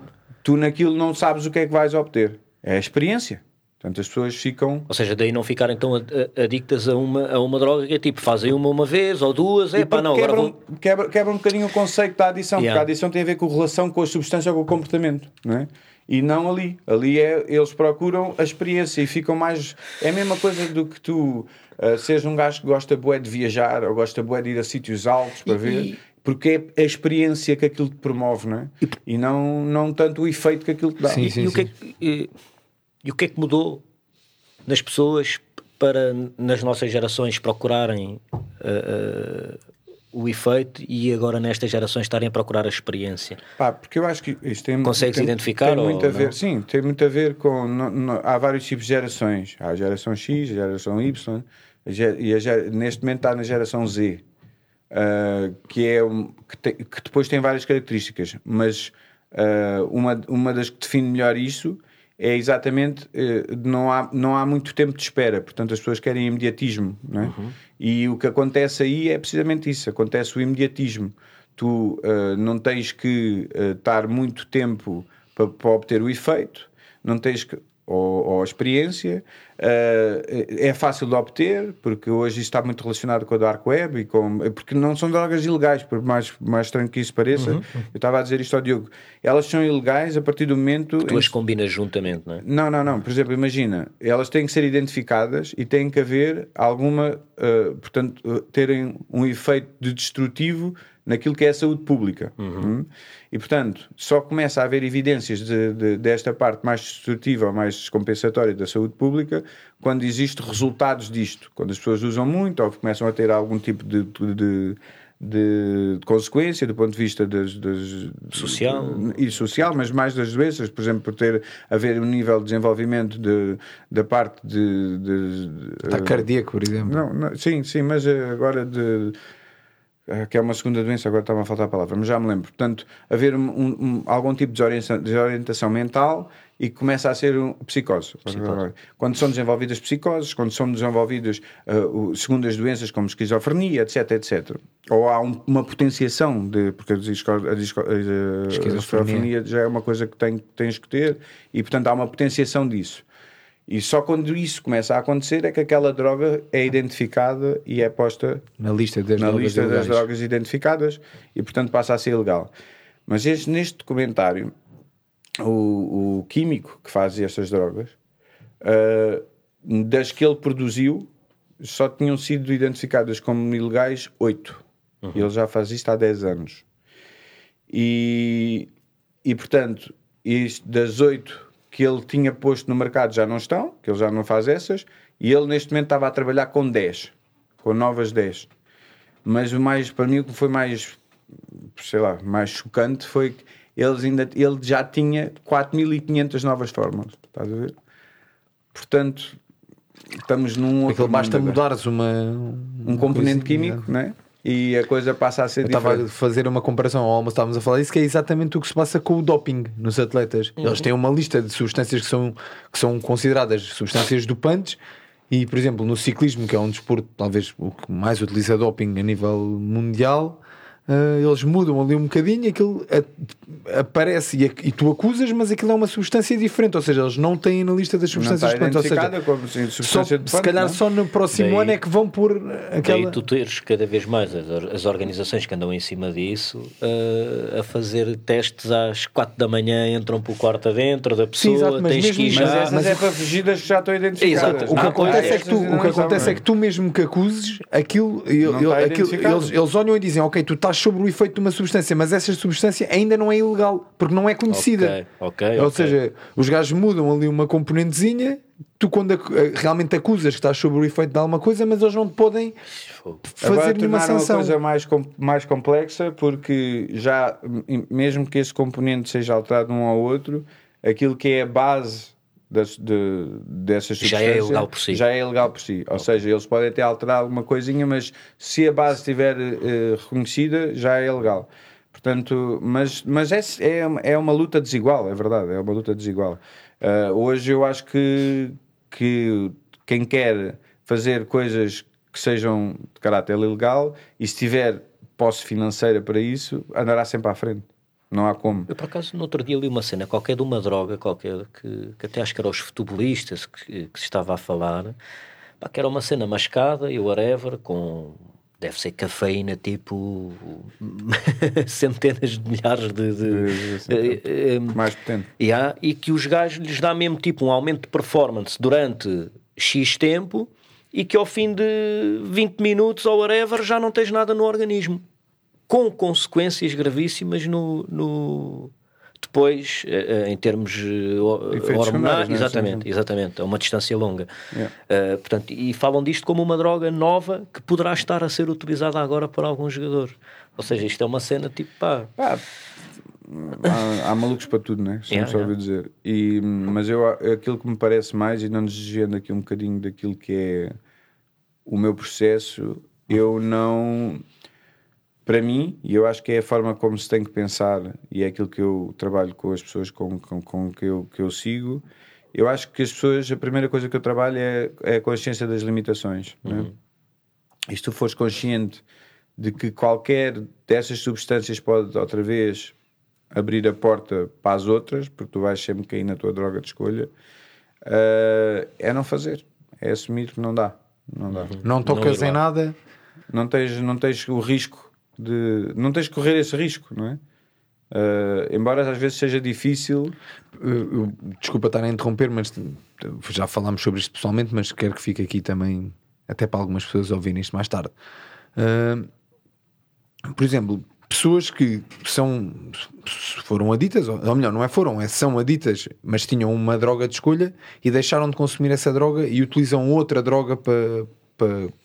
S2: Tu naquilo não sabes o que é que vais obter. É a experiência. Portanto, as pessoas ficam
S1: Ou seja, daí não ficarem tão adictas a uma, a uma droga que é tipo, fazem uma uma vez ou duas, é
S2: E
S1: pá, não, agora
S2: quebra,
S1: vou.
S2: um, quebra, quebra um bocadinho o conceito da adição,
S1: Yeah.
S2: porque a adição tem a ver com a relação com a substância ou com o comportamento, não é? E não ali. Ali é, eles procuram a experiência e ficam mais. É a mesma coisa do que tu uh, seres um gajo que gosta bué de viajar ou gosta bué de ir a sítios altos para
S1: E-
S2: ver.
S1: e-
S2: Porque é a experiência que aquilo te promove, não é? E não, não tanto o efeito que aquilo te dá.
S3: Sim,
S1: E,
S3: sim,
S1: e o que é
S3: sim.
S1: que, e, o que é que mudou nas pessoas para nas nossas gerações procurarem ah, ah, o efeito e agora nestas gerações estarem a procurar a experiência?
S2: Pá, porque eu acho que isto tem,
S1: Consegues
S2: tem,
S1: identificar
S2: tem muito
S1: ou
S2: a ver,
S1: não?
S2: sim, tem muito a ver com há vários tipos de gerações. Há a geração X, a geração Y, a ge- e a neste momento está na geração Z, ah, que é que, tem- que depois tem várias características, mas ah, uma, uma das que define melhor isso é exatamente eh, não, há, não há muito tempo de espera, portanto as pessoas querem imediatismo, não é?
S1: Uhum.
S2: E o que acontece aí é precisamente isso: acontece o imediatismo. Tu eh, não tens que eh, estar muito tempo para, para obter o efeito, não tens que. Ou, ou a experiência, é fácil de obter, porque hoje está muito relacionado com a Dark Web e com. Porque não são drogas ilegais, por mais, mais estranho que isso pareça.
S1: Uhum,
S2: Eu estava a dizer isto ao Diogo. Elas são ilegais a partir do momento.
S1: Tu
S2: em
S1: as combinas juntamente, não é?
S2: não, não, não. Por exemplo, imagina, elas têm que ser identificadas e tem que haver alguma, uh, portanto, uh, terem um efeito de destrutivo naquilo que é a saúde pública. Hum? E, portanto, só começa a haver evidências de, de, desta parte mais destrutiva, mais compensatória da saúde pública, quando existem resultados disto. Quando as pessoas usam muito ou começam a ter algum tipo de, de de, consequência do ponto de vista das, das,
S1: social
S2: e social, mas mais das doenças, por exemplo, por ter haver um nível de desenvolvimento de, da parte de, de,
S3: de cardíaco, por exemplo.
S2: Não, não, sim, sim, mas agora de que é uma segunda doença, agora estava a faltar a palavra, mas já me lembro. Portanto, haver um, um, algum tipo de desorientação mental e começa a ser um, psicose. psicose. Quando são desenvolvidas psicoses, quando são desenvolvidas uh, segundo as doenças como esquizofrenia, etc, etc. Ou há um, uma potenciação de. Porque a, disco, a, disco, a, esquizofrenia já é uma coisa que tem, tens que ter e, portanto, há uma potenciação disso. E só quando isso começa a acontecer é que aquela droga é identificada e é posta
S3: na lista das,
S2: na
S3: drogas,
S2: lista das drogas identificadas e, portanto, passa a ser ilegal. Mas este, neste documentário, o, o, químico que faz estas drogas, uh, das que ele produziu, só tinham sido identificadas como ilegais oito. Uhum. Ele já faz isto há 10 anos. E, e portanto, isto, das oito que ele tinha posto no mercado já não estão, que ele já não faz essas, e ele neste momento estava a trabalhar com 10, com novas 10. Mas o mais, para mim, o que foi mais, sei lá, mais chocante foi que eles ainda, ele já tinha 4.500 novas fórmulas, estás a ver? Portanto, estamos num
S3: outro. Aquilo basta mudares uma,
S2: um componente químico, não é? E a coisa passa a ser
S3: Eu
S2: diferente.
S3: Estava a fazer uma comparação ao almoço, estávamos a falar isso, que é exatamente o que se passa com o doping nos atletas. Uhum. Eles têm uma lista de substâncias que são, que são consideradas substâncias dopantes. E, por exemplo, no ciclismo, que é um desporto talvez o que mais utiliza doping a nível mundial, Uh, eles mudam ali um bocadinho, aquilo aparece e, e, tu acusas, mas aquilo é uma substância diferente, ou seja, eles não têm na lista das substâncias
S2: de ou seja,
S3: como, sim, só, de se calhar não? só no próximo daí, ano é que vão pôr aquela.
S1: Daí tu teres cada vez mais as, as organizações que andam em cima disso uh, a fazer testes às 4 da manhã, entram por quarto dentro da pessoa, sim, exato, mas tens que ir
S2: já. Mas essas mas é para fugir das que já estão identificadas.
S3: Exato. O que ah, acontece, é que, tu, o que acontece é que tu mesmo que acuses aquilo, ele, aquilo eles, eles olham e dizem, ok, tu estás sobre o efeito de uma substância, mas essa substância ainda não é ilegal, porque não é conhecida.
S1: Okay, okay,
S3: Ou
S1: okay.
S3: seja, os gajos mudam ali uma componentezinha, tu quando eh, realmente acusas que estás sobre o efeito de alguma coisa, mas eles não te podem fazer nenhuma sanção.
S2: uma coisa mais, mais complexa, porque já, mesmo que esse componente seja alterado um ao outro, aquilo que é a base das, de, dessas
S1: já é ilegal por si.
S2: Já é ilegal por si. Ou seja, eles podem até alterar alguma coisinha, mas se a base estiver uh, reconhecida, já é ilegal. Portanto, mas, mas é, é, é uma luta desigual, é verdade, é uma luta desigual. Uh, hoje eu acho que, que quem quer fazer coisas que sejam de caráter ilegal e se tiver posse financeira para isso, andará sempre à frente. Não há como.
S1: Eu, por acaso, no outro dia li uma cena qualquer de uma droga qualquer, que, que até acho que era os futebolistas que, que se estava a falar, pá, que era uma cena mascada e whatever, com deve ser cafeína tipo centenas de milhares de, de,
S2: de, de mais potente.
S1: Yeah, e que os gajos lhes dá mesmo tipo um aumento de performance durante X tempo e que ao fim de 20 minutos ou whatever já não tens nada no organismo com consequências gravíssimas no, no depois eh, eh, em termos eh, hormonais, é? exatamente, exatamente, a uma distância longa. Yeah. Uh, portanto, e falam disto como uma droga nova que poderá estar a ser utilizada agora por alguns jogadores. Ou seja, isto é uma cena tipo pá.
S2: pá há, há, malucos para tudo, né? Se yeah, yeah. dizer. E, mas eu, aquilo que me parece mais, e não desviando aqui um bocadinho daquilo que é o meu processo, eu não para mim, e eu acho que é a forma como se tem que pensar, e é aquilo que eu trabalho com as pessoas com, com, com que, eu, que eu sigo, eu acho que as pessoas, a primeira coisa que eu trabalho é, é a consciência das limitações. Né? Uhum. Né? E se tu fores consciente de que qualquer dessas substâncias pode outra vez abrir a porta para as outras, porque tu vais sempre cair na tua droga de escolha, uh, é não fazer, é assumir que não dá. Não, dá.
S3: Não tocas não em nada.
S2: Não tens, não tens o risco de. Não tens que correr esse risco, não é? Uh, embora às vezes seja difícil.
S3: Uh, desculpa estar a interromper, mas já falámos sobre isto pessoalmente, mas quero que fique aqui também, até para algumas pessoas ouvirem isto mais tarde. Uh, por exemplo, pessoas que são foram aditas, ou melhor, não é foram, é são aditas, mas tinham uma droga de escolha e deixaram de consumir essa droga e utilizam outra droga para, para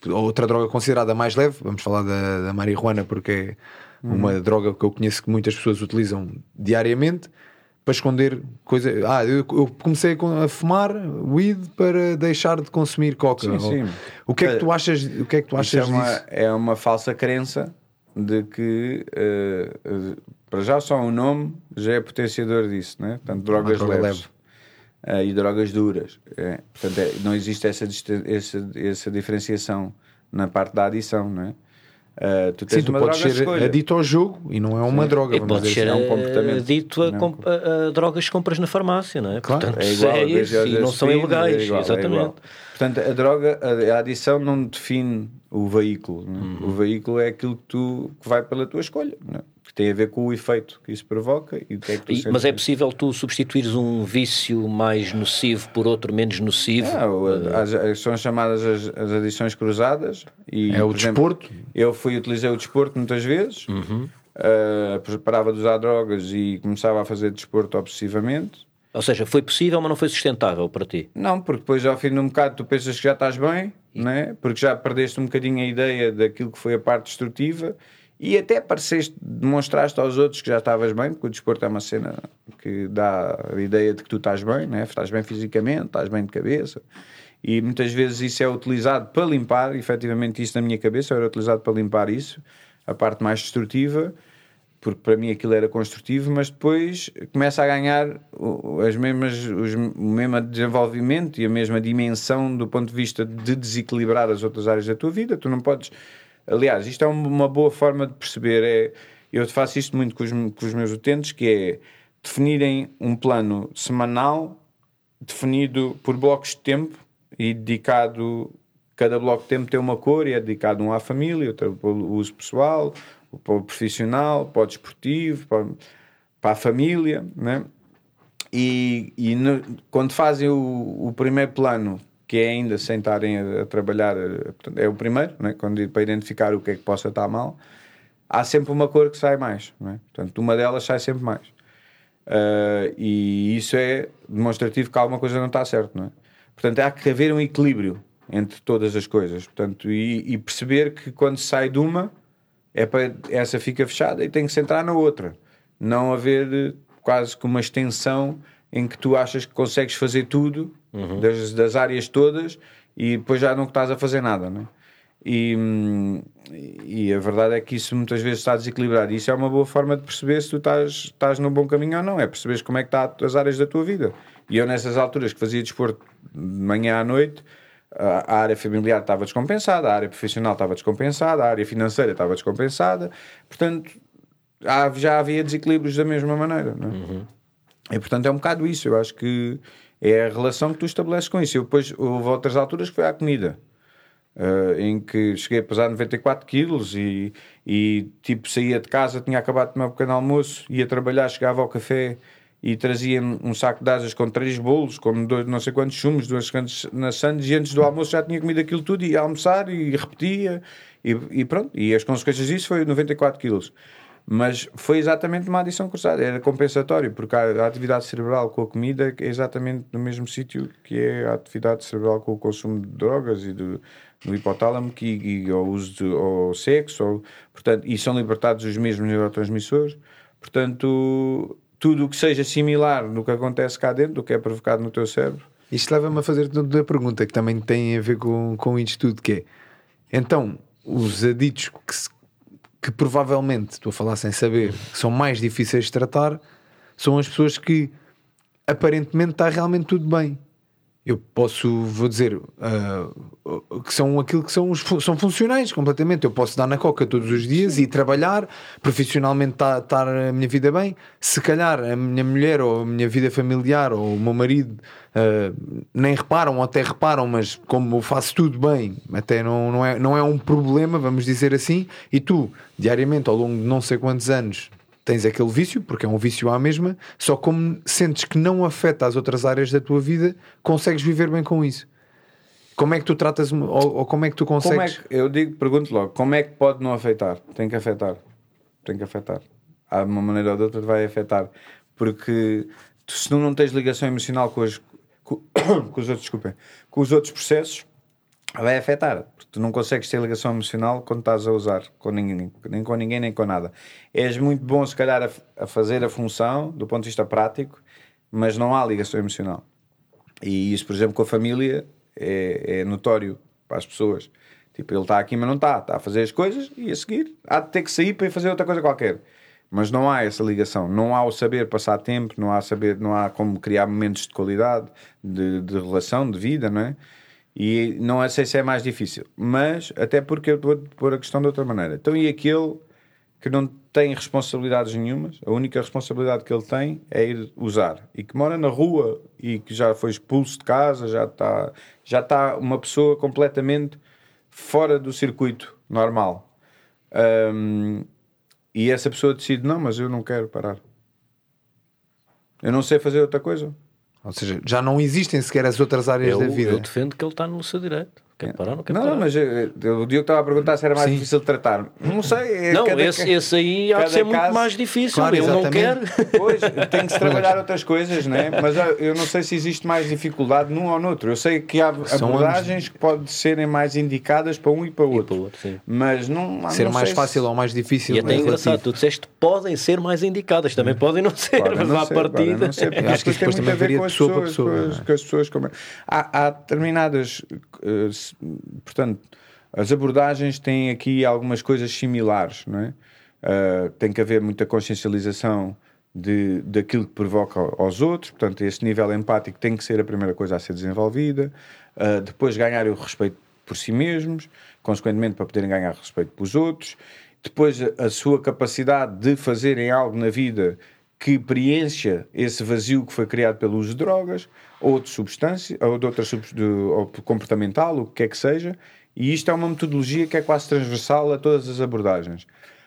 S3: outra droga considerada mais leve, vamos falar da, da marihuana porque é uma droga que eu conheço que muitas pessoas utilizam diariamente para esconder coisa. Ah, eu, eu comecei a fumar weed para deixar de consumir coca.
S2: Sim, sim.
S3: O que é que tu achas? O que é que tu achas
S2: é uma,
S3: disso?
S2: é uma falsa crença de que eh, eh, para já só o nome já é potenciador disso, né? Portanto, drogas
S3: droga
S2: leves eh, e drogas duras. É, portanto, é- não existe essa, essa, essa diferenciação na parte da adição, não é? Eh, tu tens
S3: Sim, tu
S2: uma
S3: podes
S2: droga de
S3: ser
S2: escolha.
S3: adito ao jogo e não é uma droga.
S1: E
S3: vamos
S1: pode
S3: dizer
S1: ser
S2: é um comportamento.
S1: dito a,
S2: é
S1: comp- a- a drogas que compras na farmácia, não é?
S3: Claro.
S1: Portanto,
S2: É igual,
S1: é isso, e não são ilegais,
S2: é igual, é
S1: exatamente.
S2: Portanto, a droga, a, a adição não define o veículo. não é?
S1: Uhum.
S2: O veículo é aquilo que, tu, que vai pela tua escolha, não é? que tem a ver com o efeito que isso provoca e o que é que tu
S1: E- mas é possível tu substituires um vício mais nocivo por outro menos nocivo?
S2: Ah, o- as- as- são chamadas as, as adições cruzadas. E,
S3: É o
S2: exemplo,
S3: desporto.
S2: eu fui utilizei o desporto muitas vezes,
S1: Uhum.
S2: ah, parava de usar drogas e começava a fazer desporto obsessivamente.
S1: Ou seja, foi possível, mas não foi sustentável para ti.
S2: Não, porque depois ao fim de um bocado tu pensas que já estás bem, né? porque já perdeste um bocadinho a ideia daquilo que foi a parte destrutiva e até pareceste, demonstraste aos outros que já estavas bem, porque o desporto é uma cena que dá a ideia de que tu estás bem, né? estás bem fisicamente, estás bem de cabeça. E muitas vezes isso é utilizado para limpar, efetivamente isso na minha cabeça era utilizado para limpar isso, a parte mais destrutiva, porque para mim aquilo era construtivo, mas depois começa a ganhar as mesmas, os, o mesmo desenvolvimento e a mesma dimensão do ponto de vista de desequilibrar as outras áreas da tua vida. Tu não podes. Aliás, isto é um- uma boa forma de perceber. É, eu faço isto muito com os, com os meus utentes, que é definirem um plano semanal definido por blocos de tempo e dedicado. Cada bloco de tempo tem uma cor e é dedicado um à família, outro para o uso pessoal, para o profissional, para o desportivo, para, para a família, né? E, e no- quando fazem o, o primeiro plano, que é ainda sem estarem a, a trabalhar, eh, é o primeiro, né? quando, para identificar o que é que possa estar mal, há sempre uma cor que sai mais. Né? Portanto, uma delas sai sempre mais. Uh, e isso é demonstrativo que alguma coisa não está certo, não é? Portanto, há que haver um equilíbrio entre todas as coisas. Portanto, e, e perceber que quando sai de uma, é para, essa fica fechada e tem que se entrar na outra. Não haver eh, quase que uma extensão em que tu achas que consegues fazer tudo das, das áreas todas e depois já não estás a fazer nada, não é? E, e a verdade é que isso muitas vezes está desequilibrado. E isso é uma boa forma de perceber se tu estás, estás no bom caminho ou não. É perceberes como é que está as áreas da tua vida. E eu, nessas alturas que fazia desporto de manhã à noite, a área familiar estava descompensada, a área profissional estava descompensada, a área financeira estava descompensada. Portanto, já havia desequilíbrios da mesma maneira. Não é? E portanto é um bocado isso. Eu acho que é a relação que tu estabeleces com isso. Eu depois houve outras alturas que foi à comida. Uh, em que cheguei a pesar 94 quilos e, e tipo saía de casa, tinha acabado de tomar um pequeno almoço, ia trabalhar, chegava ao café e trazia um saco de asas com três bolos, com dois, não sei quantos chumos, duas grandes naçãs, e antes do almoço já tinha comido aquilo tudo e ia almoçar e repetia e, e pronto. E as consequências disso foi 94 quilos. Mas foi exatamente uma adição cruzada, era compensatório, porque a a atividade cerebral com a comida é exatamente no mesmo sítio que é a atividade cerebral com o consumo de drogas e do, hipotálamo que, e ao uso de, ao sexo, ou, portanto, e são libertados os mesmos neurotransmissores. Portanto, tudo o que seja similar no que acontece cá dentro, do que é provocado no teu cérebro,
S3: Isto leva-me a fazer a pergunta que também tem a ver com, com isto tudo, que é então, os aditos que, se- que provavelmente, estou a falar sem saber, são mais difíceis de tratar, são as pessoas que aparentemente está realmente tudo bem. Eu posso, vou dizer, ah, que são aquilo que são, os, são funcionais completamente. Eu posso dar na coca todos os dias e trabalhar, profissionalmente estar a minha vida bem. Se calhar a minha mulher ou a minha vida familiar ou o meu marido ah, nem reparam ou até reparam, mas como eu faço tudo bem, até não, não, é, não é um problema, vamos dizer assim. E tu, diariamente, ao longo de não sei quantos anos, tens aquele vício, porque é um vício à mesma, só como sentes que não afeta as outras áreas da tua vida, consegues viver bem com isso. Como é que tu tratas, ou, ou como é que tu
S2: Como é
S3: consegues?
S2: que, eu digo, pergunto logo, como é que pode não afetar? Tem que afetar. tem que afetar. Há uma maneira ou de outra vai afetar. Porque tu, se tu não tens ligação emocional com, as, com, com os outros, desculpem, com os outros processos, vai afetar. Porque tu não consegues ter ligação emocional quando estás a usar com ninguém, nem com ninguém, nem com nada. És muito bom, se calhar, a, a fazer a função do ponto de vista prático, mas não há ligação emocional. E isso, por exemplo, com a família é, é notório para as pessoas. Tipo, ele está aqui, mas não está. Está a fazer as coisas e a seguir há de ter que sair para ir fazer outra coisa qualquer. Mas não há essa ligação. Não há o saber passar tempo, não há saber, não há como criar momentos de qualidade, de, de relação, de vida, não é? E não sei se é mais difícil. Mas, até porque eu vou pôr a questão de outra maneira. Então, e aquele que não tem responsabilidades nenhumas, a única responsabilidade que ele tem é ir usar e que mora na rua e que já foi expulso de casa, já está já está uma pessoa completamente fora do circuito normal. Um, e essa pessoa decide: não, mas eu não quero parar. Eu não sei fazer outra coisa.
S3: Ou seja, já não existem sequer as outras áreas
S1: eu,
S3: da vida.
S1: Eu defendo que ele está no seu direito. Quer parar, não quer
S2: não,
S1: parar.
S2: Não, mas eu, eu, o Diogo estava a perguntar se era mais
S3: Sim.
S2: difícil de tratar. Não sei. é
S1: Não,
S2: cada-
S1: esse, esse aí há de ser muito
S2: caso-
S1: mais difícil.
S3: Claro,
S1: ele não quer.
S3: exatamente.
S2: Pois, tem que se trabalhar outras coisas, né? mas eu- eu não sei se existe mais dificuldade num ou no outro. Eu sei que há
S3: São
S2: abordagens que podem serem mais indicadas para um e para o
S1: E
S2: outro.
S1: para outro.
S2: Mas não
S3: Ser
S2: não
S3: mais
S2: sei
S3: fácil
S2: se...
S3: ou mais difícil.
S1: E até
S3: é
S1: é engraçado,
S3: relativo.
S1: tu disseste podem ser mais indicadas, também podem não ser,
S2: Podem
S1: mas
S2: não
S1: à
S2: ser,
S1: partida.
S2: não ser, porque
S3: Eu acho que
S2: isso tem
S3: depois
S2: muito a
S3: também
S2: ver
S3: varia
S2: com
S3: de
S2: as pessoas. com
S3: é?
S2: pessoas há determinadas. Portanto, as abordagens têm aqui algumas coisas similares, não é? Ah, tem que haver muita consciencialização de, daquilo que provoca aos outros, portanto, esse nível empático tem que ser a primeira coisa a ser desenvolvida. Ah, depois, ganhar o respeito por si mesmos, consequentemente, para poderem ganhar respeito pelos outros. Depois, a, a sua capacidade de fazerem algo na vida que preencha esse vazio que foi criado pelo uso de drogas ou de substância, ou de outra de, ou comportamental, o que quer que seja, e isto é uma metodologia que é quase transversal a todas as abordagens.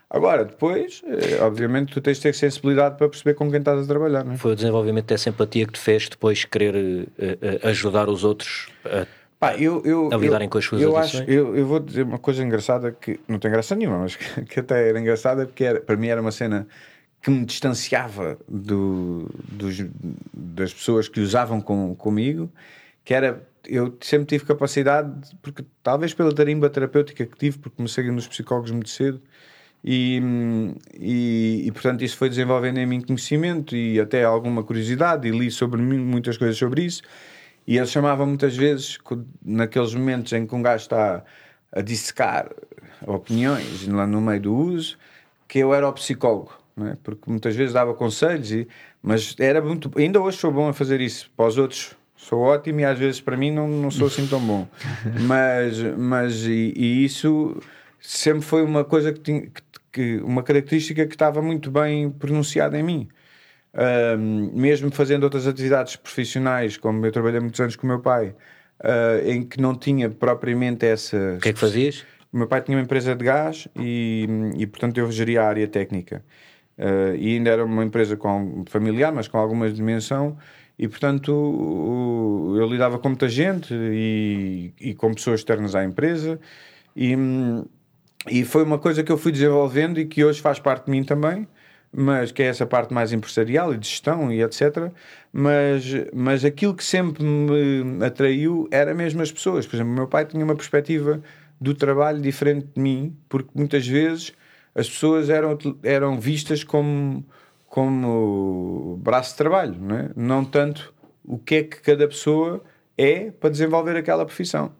S2: Agora, depois, eh, obviamente, tu tens de ter sensibilidade para perceber com quem estás a trabalhar, não é?
S1: Foi o desenvolvimento dessa empatia que te fez depois querer eh, eh, ajudar os outros a
S2: Pá, eu, eu,
S1: A lidarem
S2: eu-
S1: com as suas
S2: eu
S1: adições?
S2: acho, eu, eu vou dizer uma coisa engraçada que não tem graça nenhuma, mas que, que até era engraçada porque era, para mim era uma cena que me distanciava do, dos, das pessoas que usavam com, comigo, que era eu sempre tive capacidade, porque talvez pela tarimba terapêutica que tive, porque comecei nos psicólogos muito cedo, e, e, e, portanto isso foi desenvolvendo em mim conhecimento e até alguma curiosidade, e li sobre mim muitas coisas sobre isso. E ele chamava muitas vezes, naqueles momentos em que um gajo está a dissecar opiniões lá no meio do uso, que eu era o psicólogo, é? porque muitas vezes dava conselhos, e, mas era muito. Ainda hoje sou bom a fazer isso. Para os outros sou ótimo e às vezes para mim não, não sou assim tão bom. mas mas e, e isso sempre foi uma coisa que tinha. Que, que- uma característica que estava muito bem pronunciada em mim. Um, mesmo fazendo outras atividades profissionais, como eu trabalhei muitos anos com o meu pai, uh, em que não tinha propriamente essa.
S1: O que é que fazias?
S2: O meu pai tinha uma empresa de gás e, e portanto, eu geria a área técnica. Uh, e ainda era uma empresa com, familiar, mas com alguma dimensão. E, portanto, o- eu lidava com muita gente e, e com pessoas externas à empresa. E, e foi uma coisa que eu fui desenvolvendo e que hoje faz parte de mim também, mas que é essa parte mais empresarial e de gestão e etc. Mas, mas aquilo que sempre me atraiu era mesmo as pessoas. Por exemplo, meu pai tinha uma perspectiva do trabalho diferente de mim, porque muitas vezes as pessoas eram, eram vistas como, como braço de trabalho, não, é? não tanto o que é que cada pessoa é para desenvolver aquela profissão.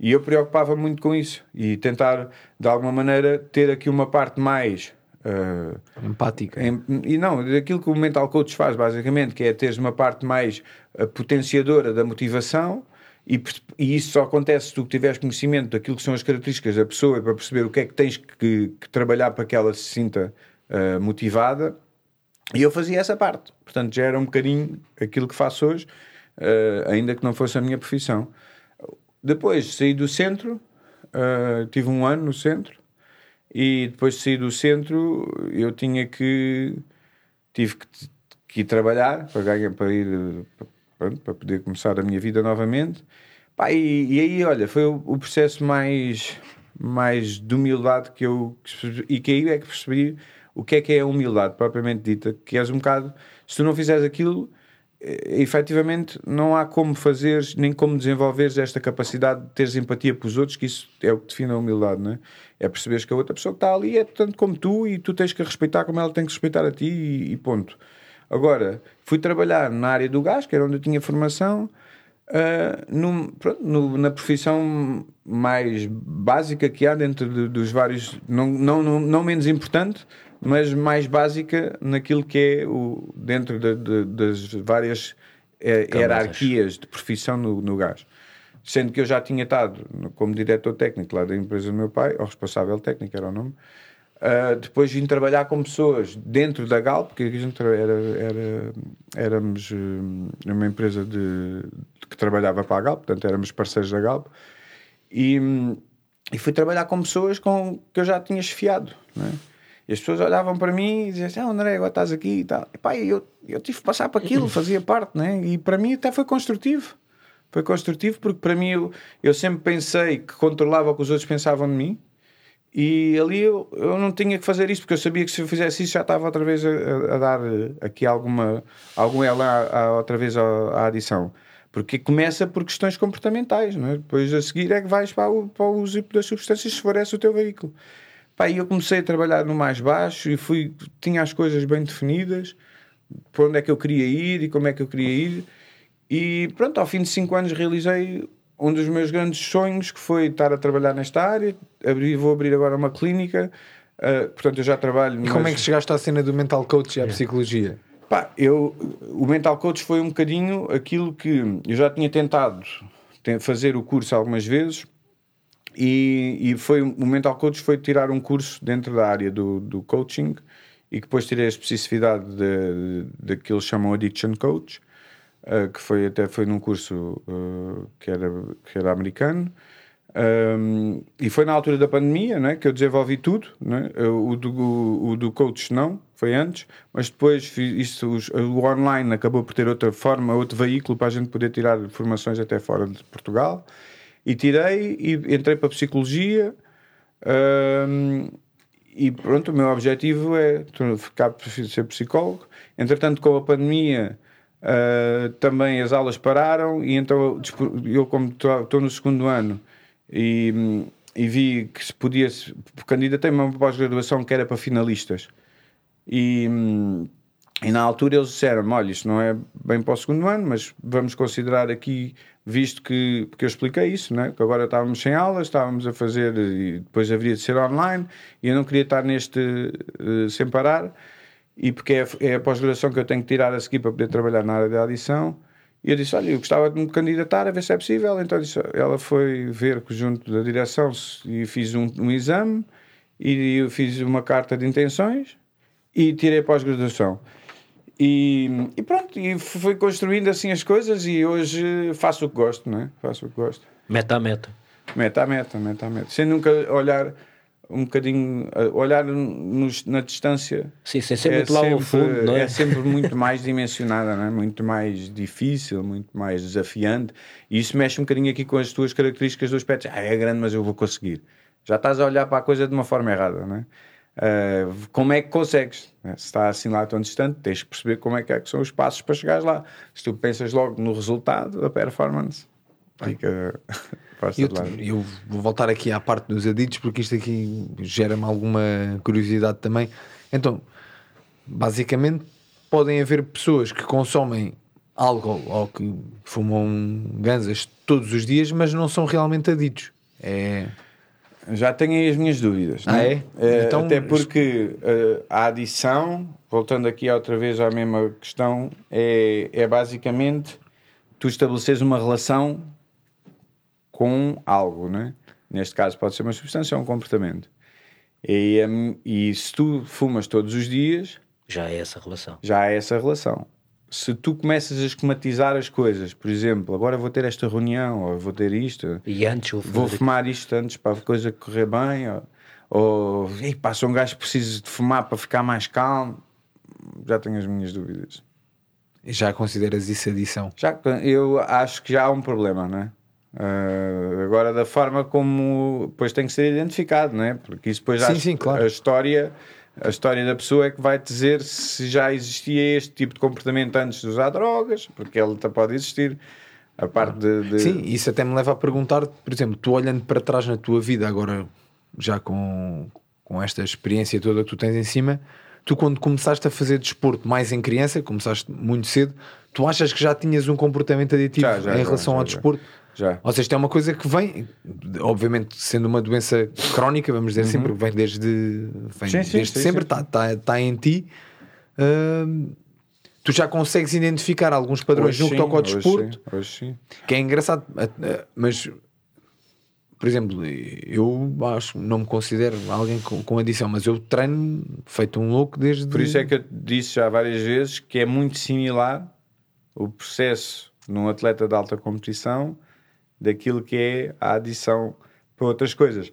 S2: E eu preocupava muito com isso e tentar, de alguma maneira, ter aqui uma parte mais. eh,
S3: Empática.
S2: em- e não, daquilo que o mental coach faz, basicamente, que é teres uma parte mais eh, potenciadora da motivação. E, e isso só acontece se tu tiveres conhecimento daquilo que são as características da pessoa para perceber o que é que tens que, que trabalhar para que ela se sinta eh, motivada. E eu fazia essa parte. Portanto, já era um bocadinho aquilo que faço hoje, eh, ainda que não fosse a minha profissão. Depois saí do centro, eh, tive um ano no centro, e depois de sair do centro eu tinha que. tive que, que ir trabalhar para, ganhar, para ir. Pronto, para poder começar a minha vida novamente. Pá, e, e aí, olha, foi o, o processo mais, mais de humildade que eu. e que aí é que percebi o que é que é a humildade propriamente dita, que és um bocado, se tu não fizeres aquilo, eh, efetivamente não há como fazeres nem como desenvolveres esta capacidade de teres empatia para os outros, que isso é o que define a humildade, não é? É perceberes que a outra pessoa que está ali é tanto como tu e tu tens que respeitar como ela tem que respeitar a ti e, e ponto. Agora, fui trabalhar na área do gás, que era onde eu tinha formação, uh, num, pronto, no, na profissão mais básica que há dentro de, dos vários, não, não, não, não menos importante, mas mais básica naquilo que é o, dentro de, de, das várias é, hierarquias de profissão no, no gás. Sendo que eu já tinha estado como diretor técnico lá da empresa do meu pai, ou responsável técnico era o nome, uh, depois vim trabalhar com pessoas dentro da Galp, porque a gente era, era, éramos uh, uma empresa de, que trabalhava para a Galp, portanto éramos parceiros da Galp, e, e fui trabalhar com pessoas com, que eu já tinha esfiado, não é? E as pessoas olhavam para mim e diziam assim: ah, André, agora estás aqui e tal. E pá, eu, eu tive que passar para aquilo, fazia parte, né? E para mim até foi construtivo. Foi construtivo porque para mim eu, eu sempre pensei que controlava o que os outros pensavam de mim. E ali eu, eu não tinha que fazer isso porque eu sabia que se eu fizesse isso já estava outra vez a, a, dar aqui alguma algum ela outra vez à, adição. Porque começa por questões comportamentais, não é? depois a seguir é que vais para o, para o uso das substâncias se for esse o teu veículo. Pá, eu comecei a trabalhar no mais baixo e fui, tinha as coisas bem definidas, para onde é que eu queria ir e como é que eu queria ir. E pronto, ao fim de 5 anos realizei um dos meus grandes sonhos, que foi estar a trabalhar nesta área. Abri, vou abrir agora uma clínica. Uh, portanto, eu já trabalho.
S3: E mas... como é que chegaste à cena do mental coach e à psicologia?
S2: Pá, eu, o mental coach foi um bocadinho aquilo que eu já tinha tentado fazer o curso algumas vezes e, e foi o mental coach foi tirar um curso dentro da área do, do coaching e depois tirei a especificidade de, de, de que eles chamam addiction coach uh, que foi até foi num curso uh, que era que era americano um, e foi na altura da pandemia né, que eu desenvolvi tudo né? o, do, o, o do coach não foi antes mas depois isso, os, o online acabou por ter outra forma outro veículo para a gente poder tirar formações até fora de Portugal e tirei e entrei para a psicologia. Um, e pronto, o meu objetivo é ficar ser psicólogo. Entretanto, com a pandemia, uh, também as aulas pararam, e então eu, como estou no segundo ano e, e vi que se podia, candidatei-me a uma pós-graduação que era para finalistas. E, e na altura eles disseram: olha, isto não é bem para o segundo ano, mas vamos considerar aqui visto que, porque eu expliquei isso, né? que agora estávamos sem aulas, estávamos a fazer, e depois haveria de ser online, e eu não queria estar neste uh, sem parar, e porque é, é a pós-graduação que eu tenho que tirar a seguir para poder trabalhar na área da adição. E eu disse: Olha, eu gostava de me candidatar a ver se é possível. Então disse, ela foi ver junto da direção e fiz um, um exame, e eu fiz uma carta de intenções e tirei a pós-graduação. E, e, pronto, e fui construindo assim as coisas e hoje faço o que gosto, não é? Faço o que gosto.
S1: Meta a meta.
S2: Meta a meta, meta a meta. Sem nunca olhar um bocadinho, olhar nos, na distância.
S1: Sim, sem ser é muito lá ao fundo, não é?
S2: É sempre muito mais dimensionada, não é? Muito mais difícil, muito mais desafiante. E isso mexe um bocadinho aqui com as tuas características do aspecto. Ah, é grande, mas eu vou conseguir. Já estás a olhar para a coisa de uma forma errada, não é? Uh, como é que consegues? Né? Se está assim lá tão distante, tens que perceber como é que, é que são os passos para chegares lá. Se tu pensas logo no resultado, a performance fica.
S3: Eu, eu vou voltar aqui à parte dos aditos, porque isto aqui gera-me alguma curiosidade também. Então, basicamente, podem haver pessoas que consomem álcool ou que fumam ganzas todos os dias, mas não são realmente aditos. É.
S2: Já tenho aí as minhas dúvidas.
S3: Ah, é?
S2: é? Então, Até porque uh, a adição, voltando aqui outra vez à mesma questão, é, é basicamente tu estabeleceres uma relação com algo, né? Neste caso pode ser uma substância ou um comportamento. E, um, e se tu fumas todos os dias...
S1: Já é essa relação.
S2: Já é essa relação se tu começas a esquematizar as coisas, por exemplo, agora vou ter esta reunião, ou vou ter isto,
S1: e antes vou,
S2: vou fumar isto antes para a coisa correr bem, ou, ou ei, pá, sou um gajo que preciso de fumar para ficar mais calmo, já tenho as minhas dúvidas.
S3: Já consideras isso adição?
S2: Já, eu acho que já há um problema, não é? Uh, agora, da forma como depois tem que ser identificado, não é? Porque isso depois
S3: sim, sim, claro.
S2: a história A história da pessoa é que vai dizer se já existia este tipo de comportamento antes de usar drogas, porque ele pode existir. A parte de, de...
S3: Sim, isso até me leva a perguntar, por exemplo, tu olhando para trás na tua vida agora, já com, com esta experiência toda que tu tens em cima, tu quando começaste a fazer desporto mais em criança, começaste muito cedo, tu achas que já tinhas um comportamento aditivo
S2: Já, já,
S3: em relação
S2: já,
S3: ao desporto?
S2: Já.
S3: Ou seja, isto é uma coisa que vem, obviamente, sendo uma doença crónica, vamos dizer assim, porque vem desde, vem
S2: Uhum. Sim, sim,
S3: desde
S2: sim,
S3: sempre, está tá, tá em ti. Hum, tu já consegues identificar alguns padrões
S2: Hoje
S3: junto
S2: sim,
S3: ao ao
S2: hoje
S3: desporto,
S2: Hoje sim.
S3: que é engraçado, a- a- mas por exemplo, eu acho, não me considero alguém com, com adição, mas eu treino feito um louco desde.
S2: Por isso é que eu disse já várias vezes que é muito similar o processo num atleta de alta competição daquilo que é a adição para outras coisas.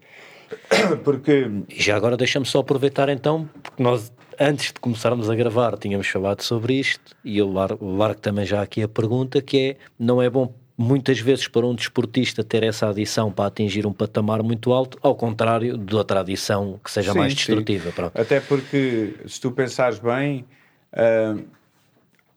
S2: Porque
S1: já agora deixa-me só aproveitar então, porque nós antes de começarmos a gravar tínhamos falado sobre isto e eu largo, largo também já aqui a pergunta que é, não é bom muitas vezes para um desportista ter essa adição para atingir um patamar muito alto, ao contrário de outra adição que seja
S2: Sim,
S1: mais destrutiva.
S2: Até porque, se tu pensares bem, ah,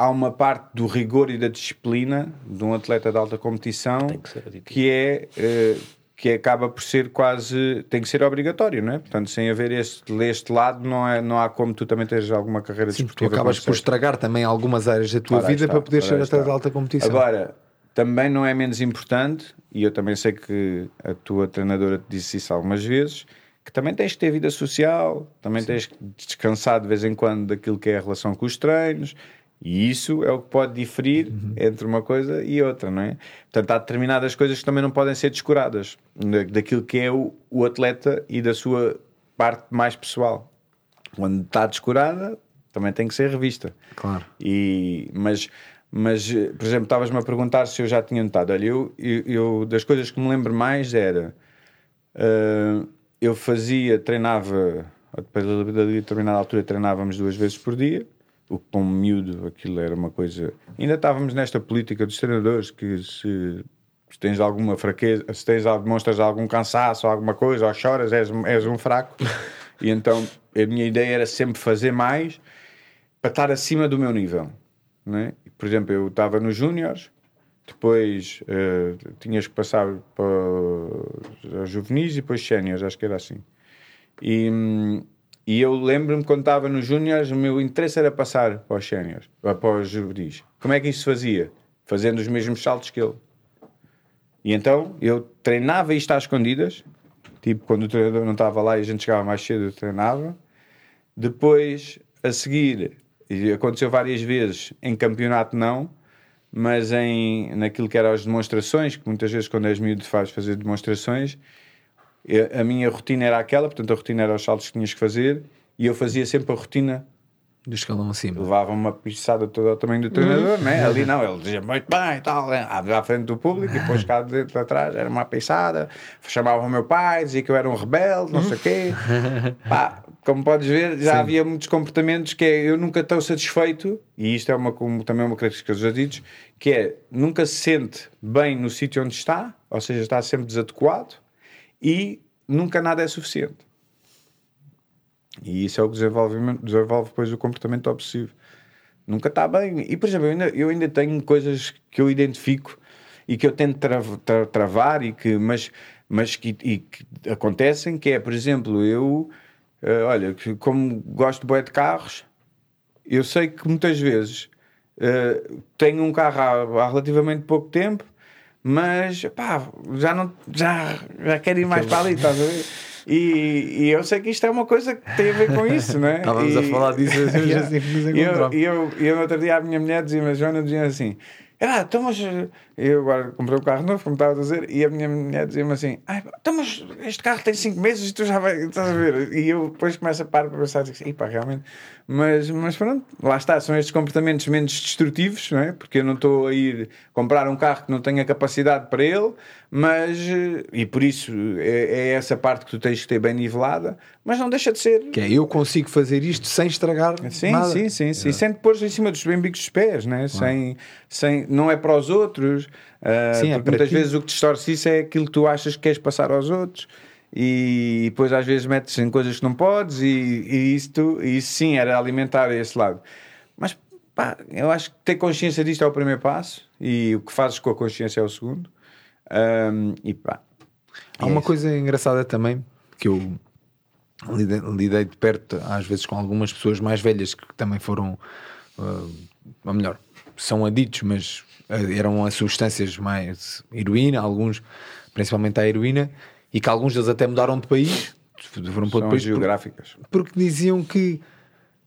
S2: há uma parte do rigor e da disciplina de um atleta de alta competição
S1: que
S2: que é. eh, que acaba por ser quase tem que ser obrigatório, não é? Portanto, sem haver este, este lado, não, é, não há como tu também teres alguma carreira
S3: Sim, porque tu
S2: desportiva.
S3: acabas por estragar também algumas áreas da tua
S2: Ora,
S3: vida
S2: está,
S3: para poder ser atleta de alta competição.
S2: Agora, também não é menos importante, e eu também sei que a tua treinadora te disse isso algumas vezes, que também tens que ter vida social, também tens que descansar de vez em quando daquilo que é a relação com os treinos, e isso é o que pode diferir
S3: Uhum.
S2: entre uma coisa e outra, não é? Portanto, há determinadas coisas que também não podem ser descuradas da- daquilo que é o, o atleta e da sua parte mais pessoal. Quando está descurada, também tem que ser revista.
S3: Claro.
S2: E, mas, mas, por exemplo, estavas-me a perguntar se eu já tinha notado. Olha, eu, eu, eu- das coisas que me lembro mais era eh, eu fazia, treinava, depois de determinada altura treinávamos duas vezes por dia. O um miúdo aquilo era uma coisa. Ainda estávamos nesta política dos treinadores que se, se tens alguma fraqueza, se tens, demonstras algum cansaço alguma coisa, ou choras, és, és um fraco. e então a minha ideia era sempre fazer mais para estar acima do meu nível. Não é? Por exemplo, eu estava nos Júniores, depois eh, tinhas que passar para os juvenis e depois séniores, acho que era assim. E, hum, e eu lembro-me quando estava nos Júniores, o meu interesse era passar para os séniores, para os juvenis. Como é que isso se fazia? Fazendo os mesmos saltos que ele. E então eu treinava isto às escondidas, tipo quando o treinador não estava lá e a gente chegava mais cedo, eu treinava. Depois, a seguir, aconteceu várias vezes, em campeonato não, mas em, naquilo que eram as demonstrações, que muitas vezes quando és miúdo faz fazer demonstrações, eu- a minha rotina era aquela, portanto a rotina era os saltos que tinhas que fazer, e eu fazia sempre a rotina
S3: Do escalão acima.
S2: levava uma pisada toda ao tamanho do treinador, né? ali não, ele dizia muito bem e tal, né? à frente do público, e depois cá de dentro atrás era uma pisada, chamava o meu pai, dizia que eu era um rebelde, não sei o quê. Pá, como podes ver, já havia muitos comportamentos que é, eu nunca estou satisfeito, e isto é uma, como, também uma característica dos aditos, que é nunca se sente bem no sítio onde está, ou seja, está sempre desadequado, e nunca nada é suficiente. E isso é o que desenvolve, desenvolve depois o comportamento obsessivo. Nunca está bem. E, por exemplo, eu ainda, eu ainda tenho coisas que eu identifico e que eu tento tra- tra- travar, e que, mas, mas que, que acontecem, que é, por exemplo, eu, eh, olha, como gosto bué de carros, eu sei que muitas vezes eh, tenho um carro há, há relativamente pouco tempo, mas pá, já não já, já quero ir mais para ali, estás a ver? E, e eu sei que isto é uma coisa que tem a ver com isso, não é?
S3: Estávamos
S2: E-
S3: a falar disso
S2: Yeah.
S3: assim nos
S2: E eu, e eu, e eu no outro dia a minha mulher dizia, a Joana dizia assim: ah, então, mas eh, eu agora comprei um carro novo, como estava a dizer, e a minha mulher dizia-me assim: ah, então, mas este carro tem 5 meses e tu já vai, estás a ver? E eu depois começo a parar para pensar assim: pá, realmente. Mas, mas pronto, lá está, são estes comportamentos menos destrutivos, não é? Porque eu não estou a ir comprar um carro que não tenha capacidade para ele, mas, eh, e por isso é, é essa parte que tu tens que ter bem nivelada, mas não deixa de ser.
S3: Que é, eu consigo fazer isto sem estragar
S2: Sim,
S3: nada.
S2: sim, sim, sim. Sem te pôr em cima dos bembicos dos pés, né? sem, sem, não é para os outros. ah,
S3: Sim, é
S2: porque
S3: para
S2: muitas
S3: ti.
S2: vezes o que distorce isso é aquilo que tu achas que queres passar aos outros. E depois às vezes metes em coisas que não podes e, e isto, e isso sim era alimentar esse lado. Mas pá, eu acho que ter consciência disto é o primeiro passo e o que fazes com a consciência é o segundo. Um, e pá.
S3: Há uma coisa engraçada também que eu lidei, lidei, de perto, às vezes, com algumas pessoas mais velhas que também foram, uh, ou melhor, são aditos, mas uh, eram a substâncias mais heroína, alguns, principalmente a heroína, e que alguns deles até mudaram de país,
S2: foram para país geográficas,
S3: porque, porque diziam que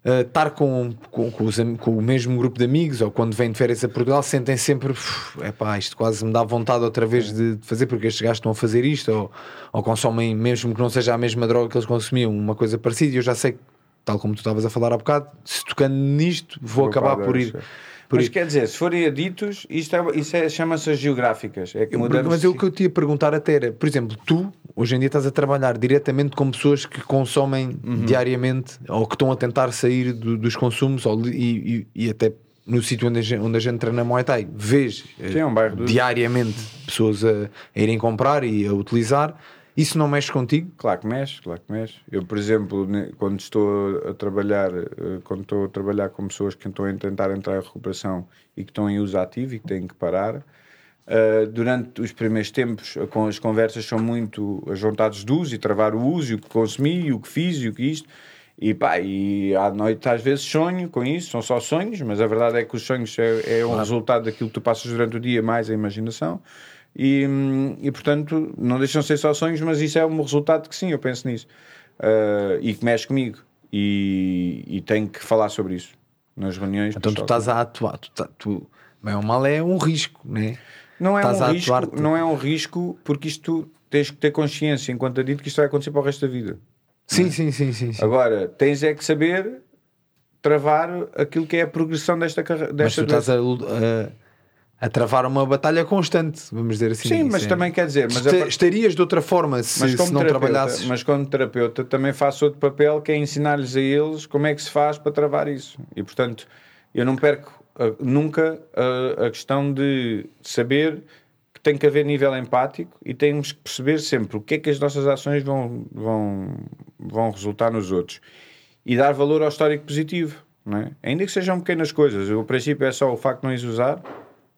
S3: uh, estar com, com, com, os, com, o mesmo grupo de amigos ou quando vêm de férias a Portugal sentem sempre é pá, isto quase me dá vontade outra vez de, de, fazer porque estes gajos estão a fazer isto ou, ou consomem, mesmo que não seja a mesma droga que eles consumiam, uma coisa parecida. E eu já sei, tal como tu estavas a falar há bocado, se tocando nisto vou, vou acabar por ir.
S2: Por mas quer dizer, se forem aditos, isto, é, isso é, chama-se as geográficas. É que
S3: mas eu, o que eu te ia perguntar até era, por exemplo, tu hoje em dia estás a trabalhar diretamente com pessoas que consomem uhum. diariamente ou que estão a tentar sair do, dos consumos ou, e, e, e, até no sítio onde a gente, onde a gente treina Muay Thai, vês
S2: Sim, é um
S3: diariamente pessoas a, a irem comprar e a utilizar isso não mexe contigo?
S2: Claro que mexe, claro que mexe. Eu, por exemplo, quando estou a trabalhar, eh, quando estou a trabalhar com pessoas que estão a tentar entrar em recuperação e que estão em uso ativo e que têm que parar, uh, durante os primeiros tempos com as conversas são muito as vontades de uso e travar o uso e o que consumi e o que fiz e o que isto. E pá, e à noite às vezes sonho com isso, são só sonhos, mas a verdade é que os sonhos é, é um resultado daquilo que tu passas durante o dia mais a imaginação. E, e portanto, não deixam de ser só sonhos, mas isso é um resultado que sim, eu penso nisso. Uh, e que mexe comigo. E, e tenho que falar sobre isso nas reuniões.
S3: Então tu estás a atuar, tu, tá, tu, bem ou mal é um risco, né?
S2: não é? um risco, não é um risco porque isto tens que ter consciência enquanto adito que isto vai acontecer para o resto da vida.
S3: Sim, é? sim, sim, sim, sim,
S2: Agora, tens é que saber travar aquilo que é a progressão desta carreira.
S3: Mas tu estás a, a a travar uma batalha constante, vamos dizer assim.
S2: Sim, mas também quer dizer, mas
S3: a... estarias de outra forma se, se não trabalhasses.
S2: Mas como terapeuta também faço outro papel que é ensinar-lhes a eles como é que se faz para travar isso. E portanto, eu não perco uh, nunca uh, a questão de saber que tem que haver nível empático e temos que perceber sempre o que é que as nossas ações vão, vão, vão resultar nos outros e dar valor ao histórico positivo. Não é? Ainda que sejam pequenas coisas, o princípio é só o facto de não as usar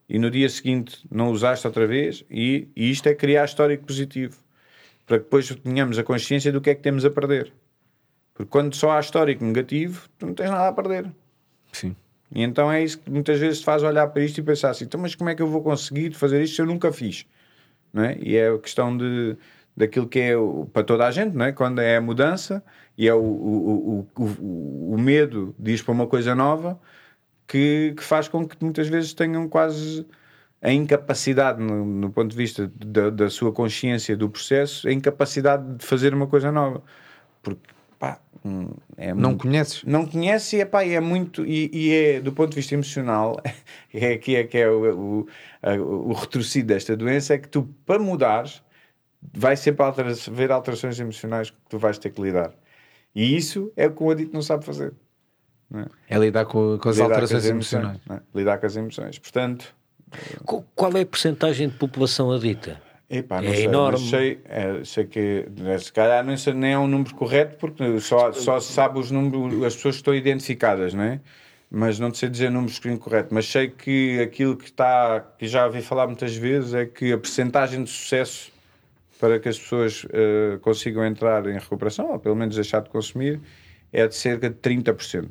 S2: e no dia seguinte não usaste outra vez, e, e isto é criar histórico positivo para que depois tenhamos a consciência do que é que temos a perder. Porque quando só há histórico negativo, tu não tens nada a perder.
S3: Sim.
S2: E então é isso que muitas vezes te faz olhar para isto e pensar assim: então, mas como é que eu vou conseguir fazer isto se eu nunca fiz? Não é? E é a questão de, daquilo que é o, para toda a gente, não é? quando é a mudança e é o, o, o, o, o medo de ir para uma coisa nova que, que faz com que muitas vezes tenham quase a incapacidade, no, no ponto de vista da, da, sua consciência do processo, a incapacidade de fazer uma coisa nova. Porque, pá, hum, é
S3: não muito, conheces?
S2: Não conhece e, epá, é muito. E, e, é, do ponto de vista emocional, é aqui é que é o, o, o, desta doença: é que tu, para mudares, vai sempre haver alterações emocionais que tu vais ter que lidar. E isso é o que o adito não sabe fazer.
S3: É? é lidar com, com as lidar alterações com as emocionais.
S2: emoções, é? Lidar com as emoções. Portanto.
S1: Qual é a porcentagem de população adita?
S2: Epá, é sei, enorme. Sei, é, sei que se calhar nem, nem é um número correto porque só, só se sabe os números, as pessoas que estão identificadas, não é? Mas não sei dizer números incorretos, mas sei que aquilo que está, que já ouvi falar muitas vezes, é que a percentagem de sucesso para que as pessoas uh, consigam entrar em recuperação, ou pelo menos deixar de consumir, é de cerca de 30%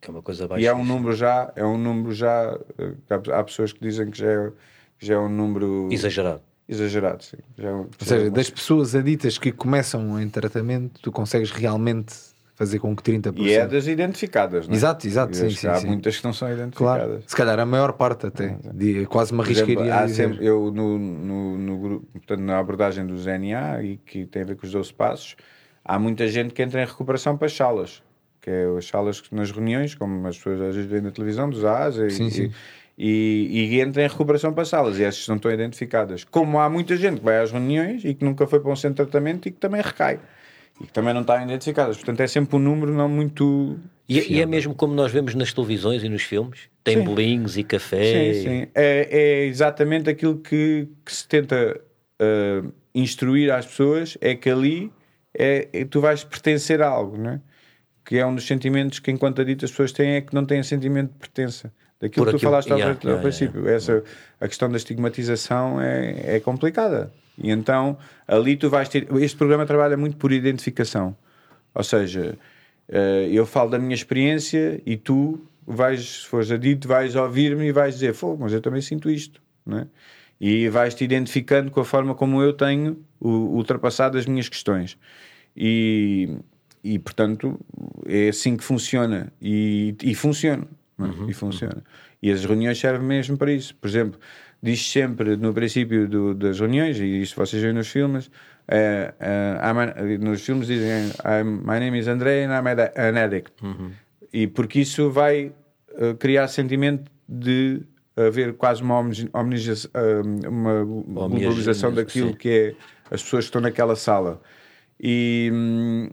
S1: que é uma coisa
S2: baixa. E é um número já, é um número já, eh, há pessoas que dizem que já é, já é um número
S1: exagerado.
S2: Exagerado, sim. Já, é
S3: Ou seja, é das pessoas aditas que começam em tratamento, tu consegues realmente fazer com que 30%.
S2: E é das identificadas, não é?
S3: Exato, exato. Sim, sim,
S2: há
S3: sim.
S2: muitas que não são identificadas.
S3: Claro. Se calhar a maior parte até. De, quase uma riscaria.
S2: Sempre, eu, no, no, no, grupo, portanto, na abordagem do ZNA, e que tem a ver com os 12 passos, há muita gente que entra em recuperação para as salas que é as salas nas reuniões, como as pessoas às vezes veem na televisão, dos AAS, e, sim, sim. E, e, entra em recuperação para salas, e essas não estão identificadas. Como há muita gente que vai às reuniões e que nunca foi para um centro de tratamento e que também recai. E que também não estão identificadas. Portanto, é sempre um número não muito.
S1: E, e é mesmo como nós vemos nas televisões e nos filmes? Tem sim. bolinhos e café.
S2: Sim, sim. É, é exatamente aquilo que, que se tenta uh, instruir às pessoas é que ali é, é- tu vais pertencer a algo, não é? Que é um dos sentimentos que, enquanto adito, as pessoas têm, é que não têm sentimento de pertença. Daquilo
S1: Por
S2: que tu
S1: aquilo-
S2: falaste ao,
S1: yeah,
S2: ao
S1: yeah,
S2: princípio. Essa, a questão da estigmatização é, é complicada. E então, ali tu vais ter. Este programa trabalha muito por identificação. Ou seja, eh, eu falo da minha experiência e tu vais, se fores adito, vais ouvir-me e vais dizer: Pô, mas eu também sinto isto. Não é? E vais-te identificando com a forma como eu tenho ultrapassado as minhas questões. E, e portanto, é assim que funciona. E, e funciona. é? E funciona. E as reuniões servem mesmo para isso. Por exemplo, diz sempre no princípio do- das reuniões, e isto vocês veem nos filmes, I'm an- nos filmes dizem My name is André and I'm an addict. E porque isso vai eh, criar sentimento de haver quase uma, uma globalização daquilo
S1: sim.
S2: que é as pessoas que estão naquela sala. E, hum,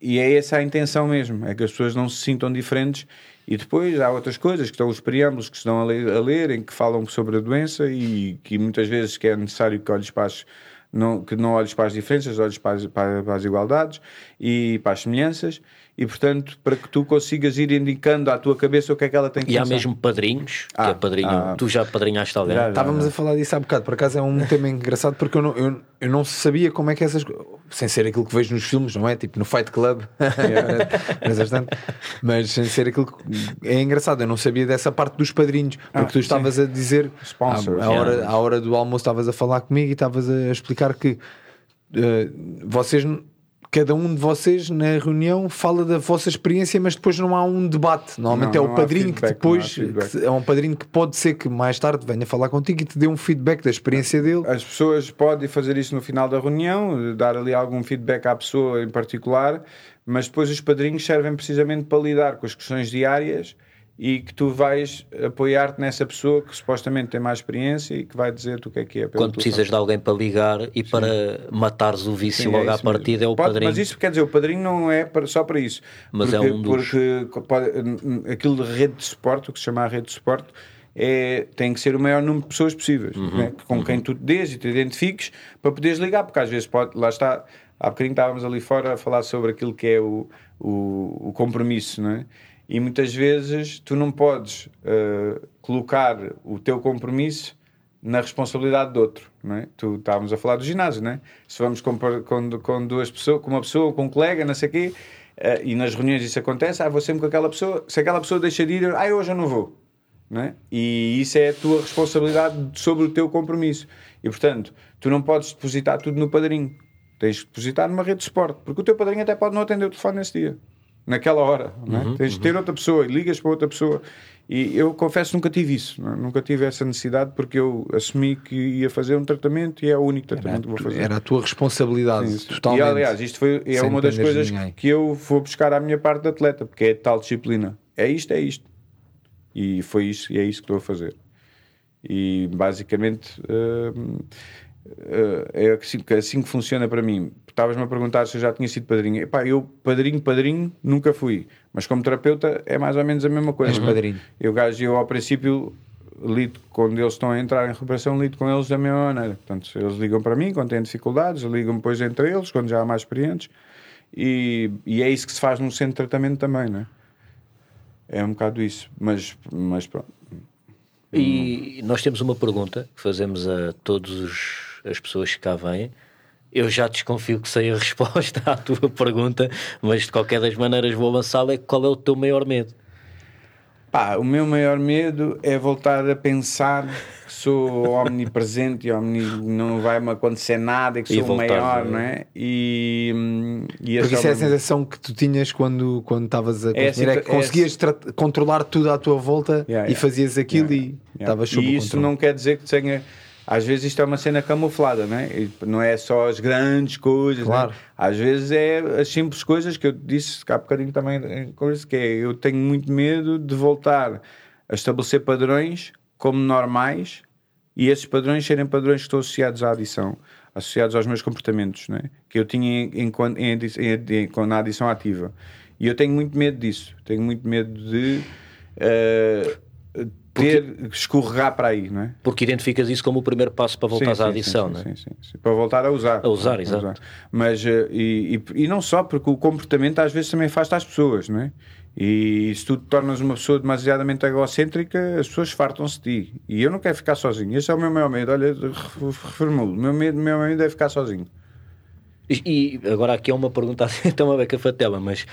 S2: e é essa a intenção mesmo, é que as pessoas não se sintam diferentes. E depois há outras coisas, que estão os preâmbulos que dão a ler, a em que falam sobre a doença e que muitas vezes que é necessário que olhes para as, não, que não olhes para as diferenças, olhes para as, para, para as igualdades e para as semelhanças. E portanto, para que tu consigas ir indicando à tua cabeça o que é que ela tem que
S1: E há mesmo padrinhos, que
S2: Ah,
S1: é padrinho.
S2: ah.
S1: tu já padrinhaste alguém?
S2: Já, já.
S3: Estávamos a falar disso há bocado, por acaso é um tema engraçado porque eu não, eu, eu não sabia como é que essas coisas, sem ser aquilo que vejo nos filmes, não é? Tipo no Fight Club, mas, bastante, mas sem ser aquilo que é engraçado, eu não sabia dessa parte dos padrinhos, porque
S2: Ah,
S3: tu estavas a dizer
S2: Sponsors.
S3: à, à hora,
S1: Yeah.
S3: à hora do almoço estavas a falar comigo e estavas a explicar que eh, vocês cada um de vocês na reunião fala da vossa experiência, mas depois não há um debate. Normalmente
S2: Não,
S3: é o padrinho que
S2: feedback, há
S3: depois que é um padrinho que pode ser que mais tarde venha falar contigo e te dê um feedback da experiência dele.
S2: As pessoas podem fazer isso no final da reunião, dar ali algum feedback à pessoa em particular, mas depois os padrinhos servem precisamente para lidar com as questões diárias e que tu vais apoiar-te nessa pessoa que supostamente tem mais experiência e que vai dizer-te o que é que é.
S1: Quando precisas de alguém para ligar e para matares o vício
S2: Sim,
S1: logo
S2: é
S1: à partida, é o
S2: Pode-
S1: padrinho.
S2: Mas isso quer dizer, o padrinho não é para- só para isso.
S1: Mas é
S2: porque,
S1: um dos-
S2: Porque pode- aquilo de rede de suporte, o que se chama a rede de suporte, é, tem que ser o maior número de pessoas possíveis,
S1: Uhum,
S2: né? com quem tu te dês e te identifiques para poderes ligar, porque às vezes pode, lá está, há bocadinho estávamos ali fora a falar sobre aquilo que é o, o, o compromisso, não é? E muitas vezes tu não podes eh, colocar o teu compromisso na responsabilidade do outro, não é? Tu estávamos a falar do ginásio, não é? Se vamos com, com, com duas pessoas, com uma pessoa, com um colega, não sei o quê, eh, e nas reuniões isso acontece, ah, vou sempre com aquela pessoa, se aquela pessoa deixa de ir, ah, hoje eu não vou, não é? E isso é a tua responsabilidade sobre o teu compromisso. E portanto, tu não podes depositar tudo no padrinho, tens que depositar numa rede de suporte, porque o teu padrinho até pode não atender o telefone nesse dia. Naquela hora, não é? tens de ter outra pessoa ligas para outra pessoa. E eu confesso nunca tive isso, não é? nunca tive essa necessidade porque eu assumi que ia fazer um tratamento e é o único tratamento que vou fazer.
S3: Era a tua responsabilidade,
S2: Isso.
S3: totalmente.
S2: E aliás, isto foi, é uma das coisas
S3: ninguém.
S2: que eu vou buscar à minha parte de atleta, porque é tal disciplina. É isto, é isto. E foi isso, e é isso que estou a fazer. E basicamente hum, é assim, que- assim que funciona para mim. Estavas-me a perguntar se eu já tinha sido padrinho. Epá, eu, padrinho, padrinho, nunca fui. Mas como terapeuta é mais ou menos a mesma coisa.
S3: És padrinho.
S2: Eu, gajo, eu ao princípio lido quando eles estão a entrar em recuperação, lido com eles da mesma maneira. Portanto, eles ligam para mim quando têm dificuldades, ligam depois entre eles, quando já há mais experientes. E, e é isso que se faz no centro de tratamento também, não é? É um bocado isso. Mas, mas pronto.
S1: E nós temos uma pergunta que fazemos a todas as pessoas que cá vêm. Eu já desconfio que sei a resposta à tua pergunta, mas de qualquer das maneiras vou lançá-la. É qual é o teu maior medo?
S2: Pá, o meu maior medo é voltar a pensar que sou omnipresente e omni, não vai me acontecer nada, e que
S1: E
S2: sou o maior,
S1: a-
S2: não é? E, hum, e
S3: Porque isso é a sensação que tu tinhas quando quando estavas a
S2: É
S3: é, que conseguias tra- controlar tudo à tua volta
S2: Yeah,
S3: e
S2: yeah.
S3: fazias aquilo
S2: Yeah,
S3: e
S2: Yeah.
S3: estavas sob
S2: E isso
S3: controle.
S2: não quer dizer que tenha. Às vezes isto é uma cena camuflada, não é? E Não é só as grandes coisas.
S3: Claro.
S2: né? Às vezes é as simples coisas que eu disse há bocadinho também, em que é eu tenho muito medo de voltar a estabelecer padrões como normais e esses padrões serem padrões que estão associados à adição, associados aos meus comportamentos, não é? que eu tinha em, em, com- na adição ativa. E eu tenho muito medo disso. Tenho muito medo de. eh, ter, escorregar para aí, não é?
S1: Porque identificas isso como o primeiro passo para voltar à adição,
S2: sim,
S1: não é?
S2: Sim, sim, sim, para voltar a usar.
S1: A usar, exato.
S2: Mas, eh, e, e, e, não só, porque o comportamento às vezes também afasta as pessoas, não é? E se tu te tornas uma pessoa demasiadamente egocêntrica, as pessoas fartam-se de ti. E eu não quero ficar sozinho. Esse é o meu maior medo. Olha, reformulo. O meu medo, meu medo é ficar sozinho.
S1: E, e agora aqui é uma pergunta assim, tão uma beca fatela, mas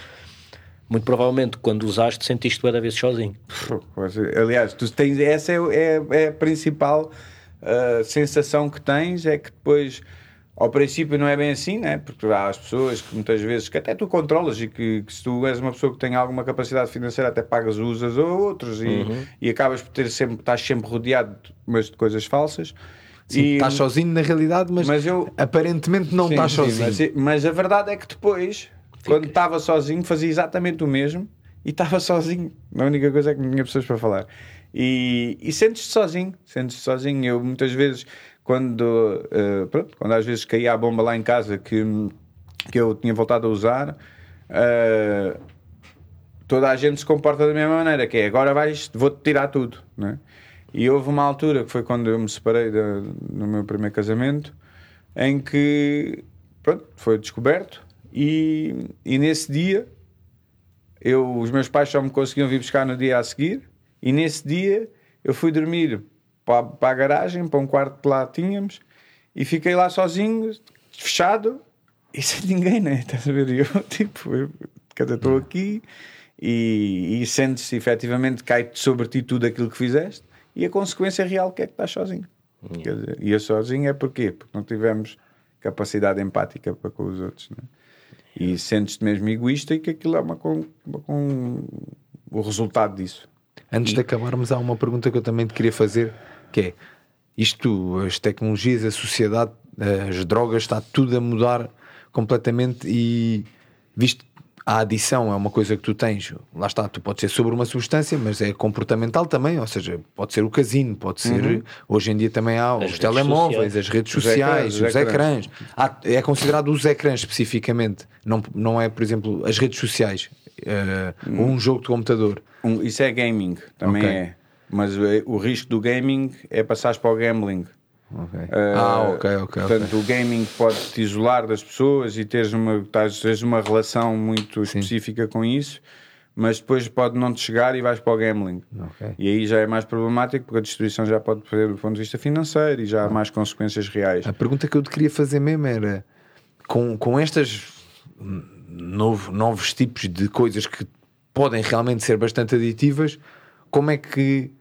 S1: muito provavelmente quando usaste sentiste cada vez sozinho.
S2: Aliás, tu tens, essa é, é, é a principal uh, sensação que tens, é que depois ao princípio não é bem assim, né? porque há as pessoas que muitas vezes que até tu controlas e que, que se tu és uma pessoa que tem alguma capacidade financeira até pagas usas ou outros e, uhum. e acabas por ter sempre, estás sempre rodeado mas de coisas falsas.
S3: Sim, e, estás sozinho na realidade, mas, mas eu, aparentemente não sim, estás sozinho.
S2: Sim, mas, mas, a verdade é que depois quando estava sozinho, fazia exatamente o mesmo e estava sozinho. A única coisa é que não tinha pessoas para falar. E, e sentes-te sozinho, sentes-te sozinho. Eu muitas vezes, quando, uh, pronto, quando às vezes caía a bomba lá em casa que, que eu tinha voltado a usar, uh, toda a gente se comporta da mesma maneira, que é agora vais, vou-te tirar tudo. Né? E houve uma altura, que foi quando eu me separei no meu primeiro casamento, em que pronto, foi descoberto e, e nesse dia, eu, os meus pais só me conseguiam vir buscar no dia a seguir. E nesse dia, eu fui dormir para, para a garagem, para um quarto que lá tínhamos, e fiquei lá sozinho, fechado, e sem ninguém, né? Estás a ver? E eu, tipo, eu, estou aqui e, e sentes efetivamente cai sobre ti tudo aquilo que fizeste e a consequência real que é que estás sozinho. Quer dizer, e eu sozinho é porquê? Porque não tivemos capacidade empática para com os outros. Né? E sentes-te mesmo egoísta e que aquilo é uma com, com o resultado disso.
S3: Antes e... de acabarmos, há uma pergunta que eu também te queria fazer, que é isto, as tecnologias, a sociedade, as drogas, está tudo a mudar completamente e visto a adição é uma coisa que tu tens, lá está, tu pode ser sobre uma substância, mas é comportamental também, ou seja, pode ser o casino, pode ser, uhum. hoje em dia também há as os telemóveis, sociais. as redes sociais, os, ecrãs, os ecrãs. Há, é considerado os ecrãs especificamente, não, não é, por exemplo, as redes sociais, uh, uhum. ou um jogo de computador.
S2: Um, isso é gaming, também okay. é. Mas eh, o risco do gaming é passar para o gambling.
S3: Okay. Uh, ah, ok, ok.
S2: Portanto,
S3: okay.
S2: o gaming pode te isolar das pessoas e teres uma, teres uma relação muito Sim. específica com isso, mas depois pode não te chegar e vais para o gambling. Okay. E aí já é mais problemático porque a destruição já pode perder do ponto de vista financeiro e já há mais consequências reais.
S3: A pergunta que eu te queria fazer mesmo era: com, com estas novo, novos tipos de coisas que podem realmente ser bastante aditivas, como é que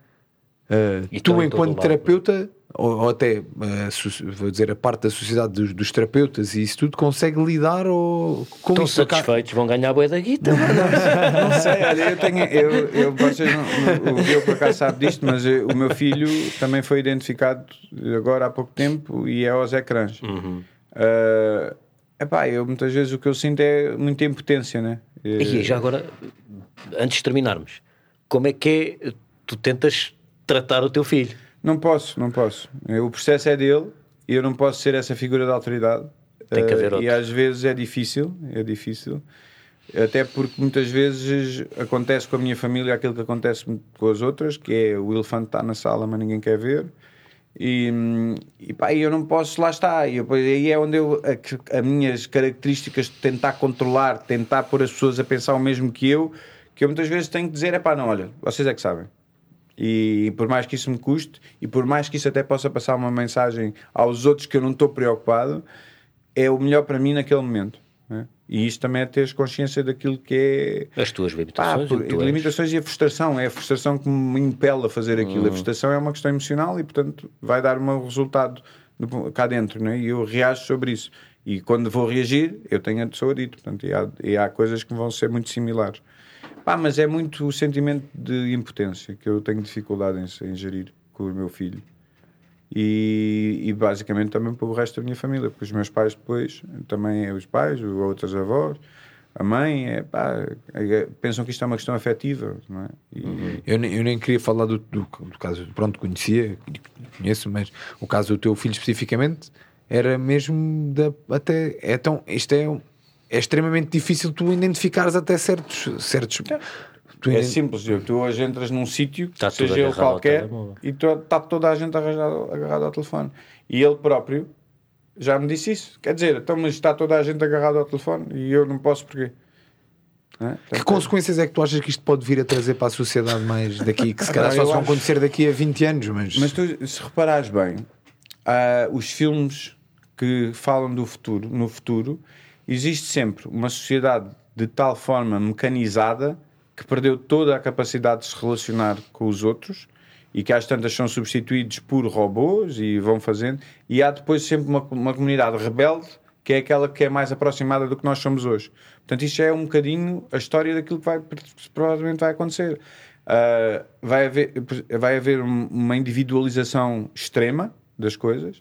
S3: uh, tu, enquanto terapeuta ou, ou até uh, vou dizer a parte da sociedade dos, dos, terapeutas e isso tudo consegue lidar ou
S1: com Estão satisfeitos, vão ganhar a boia da guita.
S2: Não, não, sei, olha, eu tenho, eu, eu, vocês não, o por acaso sabe disto, mas eu, o meu filho também foi identificado agora há pouco tempo e é aos ecrãs. Uhum. Uh, epá, eu muitas vezes o que eu sinto é muita impotência, né?
S1: E já agora, antes de terminarmos, como é que é, tu tentas tratar o teu filho?
S2: Não posso, não posso. O processo é dele e eu não posso ser essa figura de autoridade.
S1: Tem que haver uh,
S2: E às vezes é difícil, é difícil. Até porque muitas vezes acontece com a minha família aquilo que acontece com as outras, que é o elefante está na sala, mas ninguém quer ver. E, e pá, eu não posso, lá está. E aí é onde eu, as minhas características de tentar controlar, tentar pôr as pessoas a pensar o mesmo que eu, que eu muitas vezes tenho que dizer: é pá, não, olha, vocês é que sabem. E por mais que isso me custe, e por mais que isso até possa passar uma mensagem aos outros que eu não estou preocupado, é o melhor para mim naquele momento. Né? E isto também é teres consciência daquilo que é.
S1: As tuas limitações. Pá, por,
S2: e limitações e a frustração. É a frustração que me impele a fazer aquilo. Hum. A frustração é uma questão emocional e, portanto, vai dar um resultado cá dentro. Né? E eu reajo sobre isso. E quando vou reagir, eu tenho a pessoa dito. Portanto, e há, e há coisas que vão ser muito similares. Pá, mas é muito o sentimento de impotência que eu tenho dificuldade em, em gerir com o meu filho. E, e, basicamente também para o resto da minha família, porque os meus pais depois, também os pais, outras avós, a mãe, é, pá, é, pensam que isto é uma questão afetiva, não é? E...
S3: Uhum. Eu, nem, eu nem queria falar do, do, do, caso, pronto, conhecia, conheço, mas o caso do teu filho especificamente era mesmo da, até, é tão, isto é é extremamente difícil tu identificares até certos, certos Tu
S2: É
S3: ainda-
S2: simples, eu- tu hoje entras num sítio,
S1: tudo
S2: seja ele qualquer, e está toda a gente agarrado, agarrado ao telefone. E ele próprio já me disse isso. Quer dizer, então, mas está toda a gente agarrado ao telefone e eu não posso porquê? Não é?
S3: Que consequências é que tu achas que isto pode vir a trazer para a sociedade mais daqui? Que se calhar só se vão
S2: acho-
S3: acontecer daqui a 20 anos, mas.
S2: Mas tu, se reparares bem, ah, os filmes que falam do futuro, no futuro, existe sempre uma sociedade de tal forma mecanizada que perdeu toda a capacidade de se relacionar com os outros e que às tantas são substituídos por robôs e vão fazendo, e há depois sempre uma, uma comunidade rebelde que é aquela que é mais aproximada do que nós somos hoje. Portanto, isto é um bocadinho a história daquilo que vai, provavelmente vai acontecer. Ah, vai, haver, vai haver um- uma individualização extrema das coisas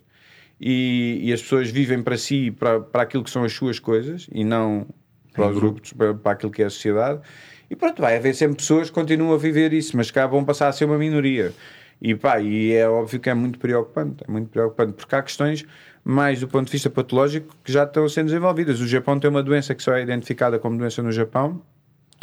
S2: e, e as pessoas vivem para si, para, para aquilo que são as suas coisas e não para os grupos, para, para aquilo que é a sociedade. E pronto, vai haver sempre pessoas que continuam a viver isso, mas cá vão passar a ser uma minoria. E pá, e é óbvio que é muito preocupante, é muito preocupante, porque há questões mais do ponto de vista patológico que já estão sendo desenvolvidas. O Japão tem uma doença que só é identificada como doença no Japão,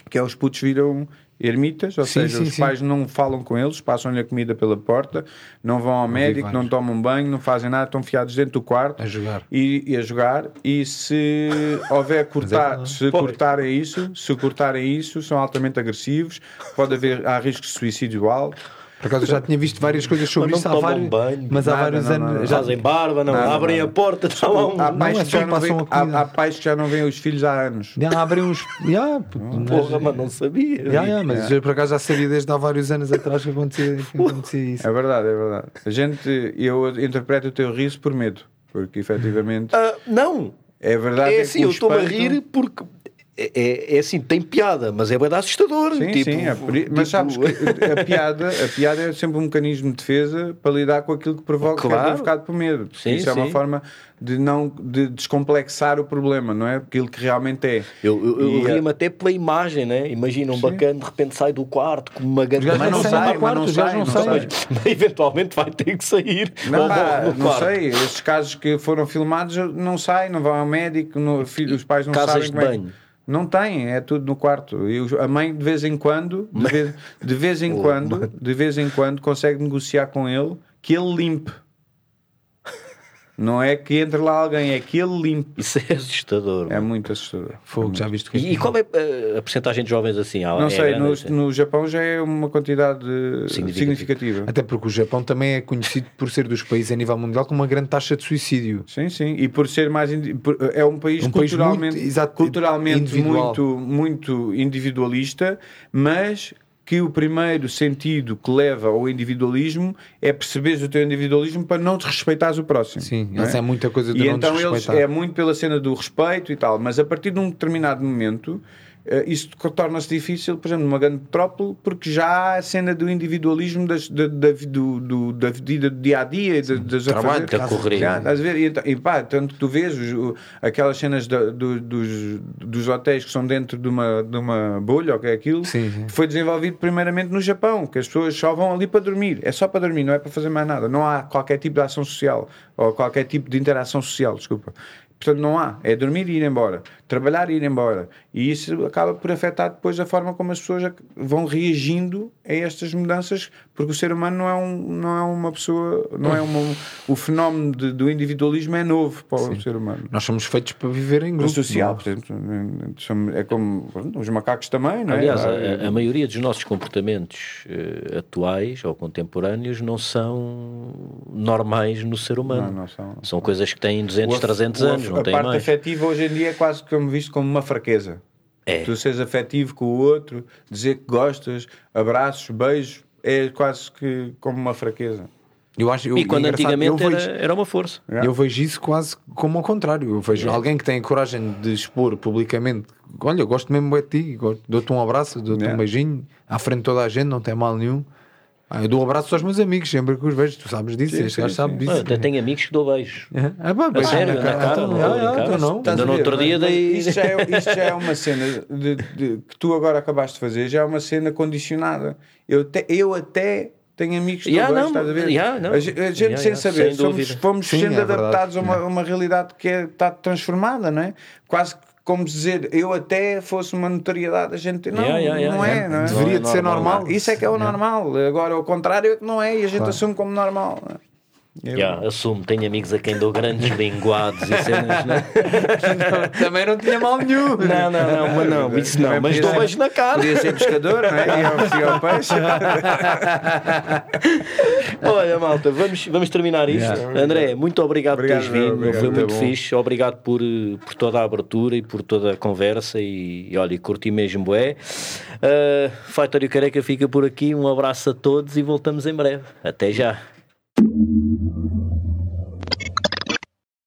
S2: que é os putos viram ermitas, ou
S3: Sim,
S2: seja,
S3: sim,
S2: os
S3: sim.
S2: pais não falam com eles, passam-lhe a comida pela porta, não vão ao médico, não tomam banho, não fazem nada, estão fiados dentro do quarto
S3: A jogar.
S2: e, e a jogar. E se houver cortar,
S3: verdade.
S2: se cortarem isso, se cortarem isso, são altamente agressivos, pode haver há risco de suicídio alto.
S3: Por acaso eu já tinha visto várias coisas sobre
S1: Mas
S3: isso
S1: não
S3: há
S1: tomam
S3: vários,
S1: banho,
S3: mas há
S2: nada,
S3: vários
S2: não,
S3: anos.
S2: não, não.
S3: já-
S1: Fazem barba, não,
S2: Nada,
S1: abrem
S2: nada.
S1: a porta, lá um.
S2: Há pais,
S3: é
S2: que já não
S3: comida.
S2: há, há pais que já não veem os filhos há anos.
S3: Já abrem uns. Já,
S1: Porra, mas não sabia.
S3: já, já, mas eu por acaso já sabia desde há vários anos atrás que acontecia, que acontecia isso.
S2: É verdade, é verdade. A gente, eu interpreto o teu riso por medo, porque efetivamente
S1: Ah, não,
S2: é verdade.
S1: é assim,
S2: o
S1: eu estou-me a rir porque. É, é, é assim, tem piada, mas é bem assustador.
S2: Sim,
S1: tipo,
S2: sim, é mas sabes
S1: tipo-
S2: que a piada, a piada é sempre um mecanismo de defesa para lidar com aquilo que provoca
S1: Claro.
S2: que é provocado por medo.
S1: Sim,
S2: Isso é uma
S1: sim.
S2: forma de não de descomplexar o problema, não é? Aquilo que realmente é.
S1: Eu, eu, eu
S2: E, eh,
S1: ri-me até pela imagem, né? Imagina um bacana de repente sai do quarto com uma grande.
S2: Mas não sai, mas não sai,
S3: não
S2: não
S3: saem.
S2: sai.
S1: Mas eventualmente vai ter que sair.
S2: Não, pá, não
S1: quarto.
S2: sei, esses casos que foram filmados não saem, não vão ao médico, filho, os pais não
S1: Casas
S2: sabem
S1: de
S2: é
S1: banho?
S2: Não têm, é tudo no quarto. E os- a mãe de vez em quando, de vez, de vez em quando, de vez em quando consegue negociar com ele que ele limpe. Não é que entre lá alguém, é que ele limpe.
S1: Isso é assustador.
S2: É
S1: mano.
S2: muito assustador.
S3: Fogo, já viste que
S1: E, e qual é uh, a porcentagem de jovens assim?
S2: Não
S1: é
S2: sei,
S1: grande,
S2: no,
S1: assim?
S2: no Japão já é uma quantidade
S1: Significativa.
S2: significativa.
S3: Até porque o Japão também é conhecido por ser dos países a nível mundial com uma grande taxa de suicídio.
S2: Sim, sim. E por ser mais. por- É um país
S3: Um país
S2: culturalmente,
S3: muito- exato,
S2: culturalmente
S3: individual.
S2: muito, muito individualista, mas que o primeiro sentido que leva ao individualismo é perceberes o teu individualismo para não desrespeitares o próximo.
S3: Sim,
S2: não
S3: eles é muita coisa de
S2: E
S3: não
S2: então eles é muito pela cena do respeito e tal, mas a partir de um determinado momento. Eh, Isso torna-se difícil, por exemplo, numa grande metrópole, porque já há a cena do individualismo das, da, da, do, do- da vida do dia a dia, das, das
S3: trabalho,
S1: da correria.
S2: Já, Estás a ver? E, então- e pá, tanto que tu vês os- aquelas cenas da- do- dos, dos hotéis que são dentro de uma, de uma bolha, ou que é aquilo,
S3: Sim, sim.
S2: foi desenvolvido primeiramente no Japão, que as pessoas só vão ali para dormir. É só para dormir, não é para fazer mais nada. Não há qualquer tipo de ação social, ou qualquer tipo de interação social, desculpa. Portanto, não há. É dormir e ir embora. Trabalhar e ir embora. E isso acaba por afetar depois a forma como as pessoas vão reagindo a estas mudanças, porque o ser humano não é, um, não é uma pessoa, não é uma, o fenómeno de- do individualismo é novo para o ser humano.
S3: Nós somos feitos para viver em
S2: No
S3: grupo.
S2: social,
S3: é?
S2: por exemplo, é como os macacos também, não é?
S1: Aliás, a, a maioria dos nossos comportamentos eh, atuais ou contemporâneos não são normais no ser humano.
S2: Não, não são.
S1: São coisas que têm 200,
S2: O af-
S1: 300
S2: o af-
S1: anos, não
S2: a
S1: têm
S2: parte
S1: mais.
S2: afetiva hoje em dia é quase como visto como uma fraqueza.
S1: É.
S2: Tu seres afetivo com o outro, dizer que gostas, abraços, beijos, é quase que como uma fraqueza.
S3: Eu acho, eu,
S1: E quando antigamente
S3: eu
S1: era,
S3: vejo,
S1: era uma força.
S3: Eu vejo isso quase como ao contrário. Eu vejo alguém que tem a coragem de expor publicamente: Olha, eu gosto mesmo de ti, dou-te um abraço, dou-te
S2: Yeah.
S3: um beijinho, à frente de toda a gente, não tem mal nenhum. Ah, eu dou um abraço aos meus amigos sempre que os vejo, tu sabes disso,
S2: Sim,
S3: este gajo sabe disso.
S1: Eu até tenho amigos que dou beijos.
S3: É, ah, pá, beijo
S1: sério, na cara, não
S3: ah,
S1: estou a brincar.
S3: então não.
S1: Ainda
S2: Estás a
S1: no outro dia dei-
S2: Isto já, é, isto já é uma cena de, de- que tu agora acabaste de fazer, já é uma cena condicionada. Eu, te- eu até tenho amigos que
S1: Yeah, não,
S2: estás a ver?
S1: yeah, não.
S2: a, ge- a gente
S1: Yeah,
S2: sem
S1: yeah,
S2: saber,
S1: sem
S2: somos, fomos
S3: Sim,
S2: sendo
S3: é verdade.
S2: adaptados a uma, uma realidade que é, está transformada, não é? Quase que como dizer, eu até fosse uma notoriedade, a gente não,
S1: Yeah, yeah, yeah,
S2: não é,
S1: yeah.
S2: não é?
S3: Deveria
S1: Não é
S3: de ser
S1: normal,
S3: normal.
S2: Isso é que é o normal. Agora, o contrário é que não é e a gente assume como normal. Eu-
S1: Já, assumo, tenho amigos a quem dou grandes linguados e cenas, né?
S3: Também não tinha mal nenhum.
S1: Não, não, não, mas não, isso não, mas dou beijo na cara.
S2: Podia ser pescador, não é? E oferecia ao peixe.
S1: Olha, malta, vamos, vamos terminar isto.
S3: Yeah.
S1: André, muito obrigado, por teres
S2: Obrigado,
S1: vindo,
S2: obrigado,
S1: foi
S2: tá
S1: muito
S2: bom.
S1: fixe. Obrigado por, eh, por toda a abertura e por toda a conversa. E, e olha, curti mesmo, é. Uh, Fighter e o Careca fica por aqui. Um abraço a todos e voltamos em breve. Até já.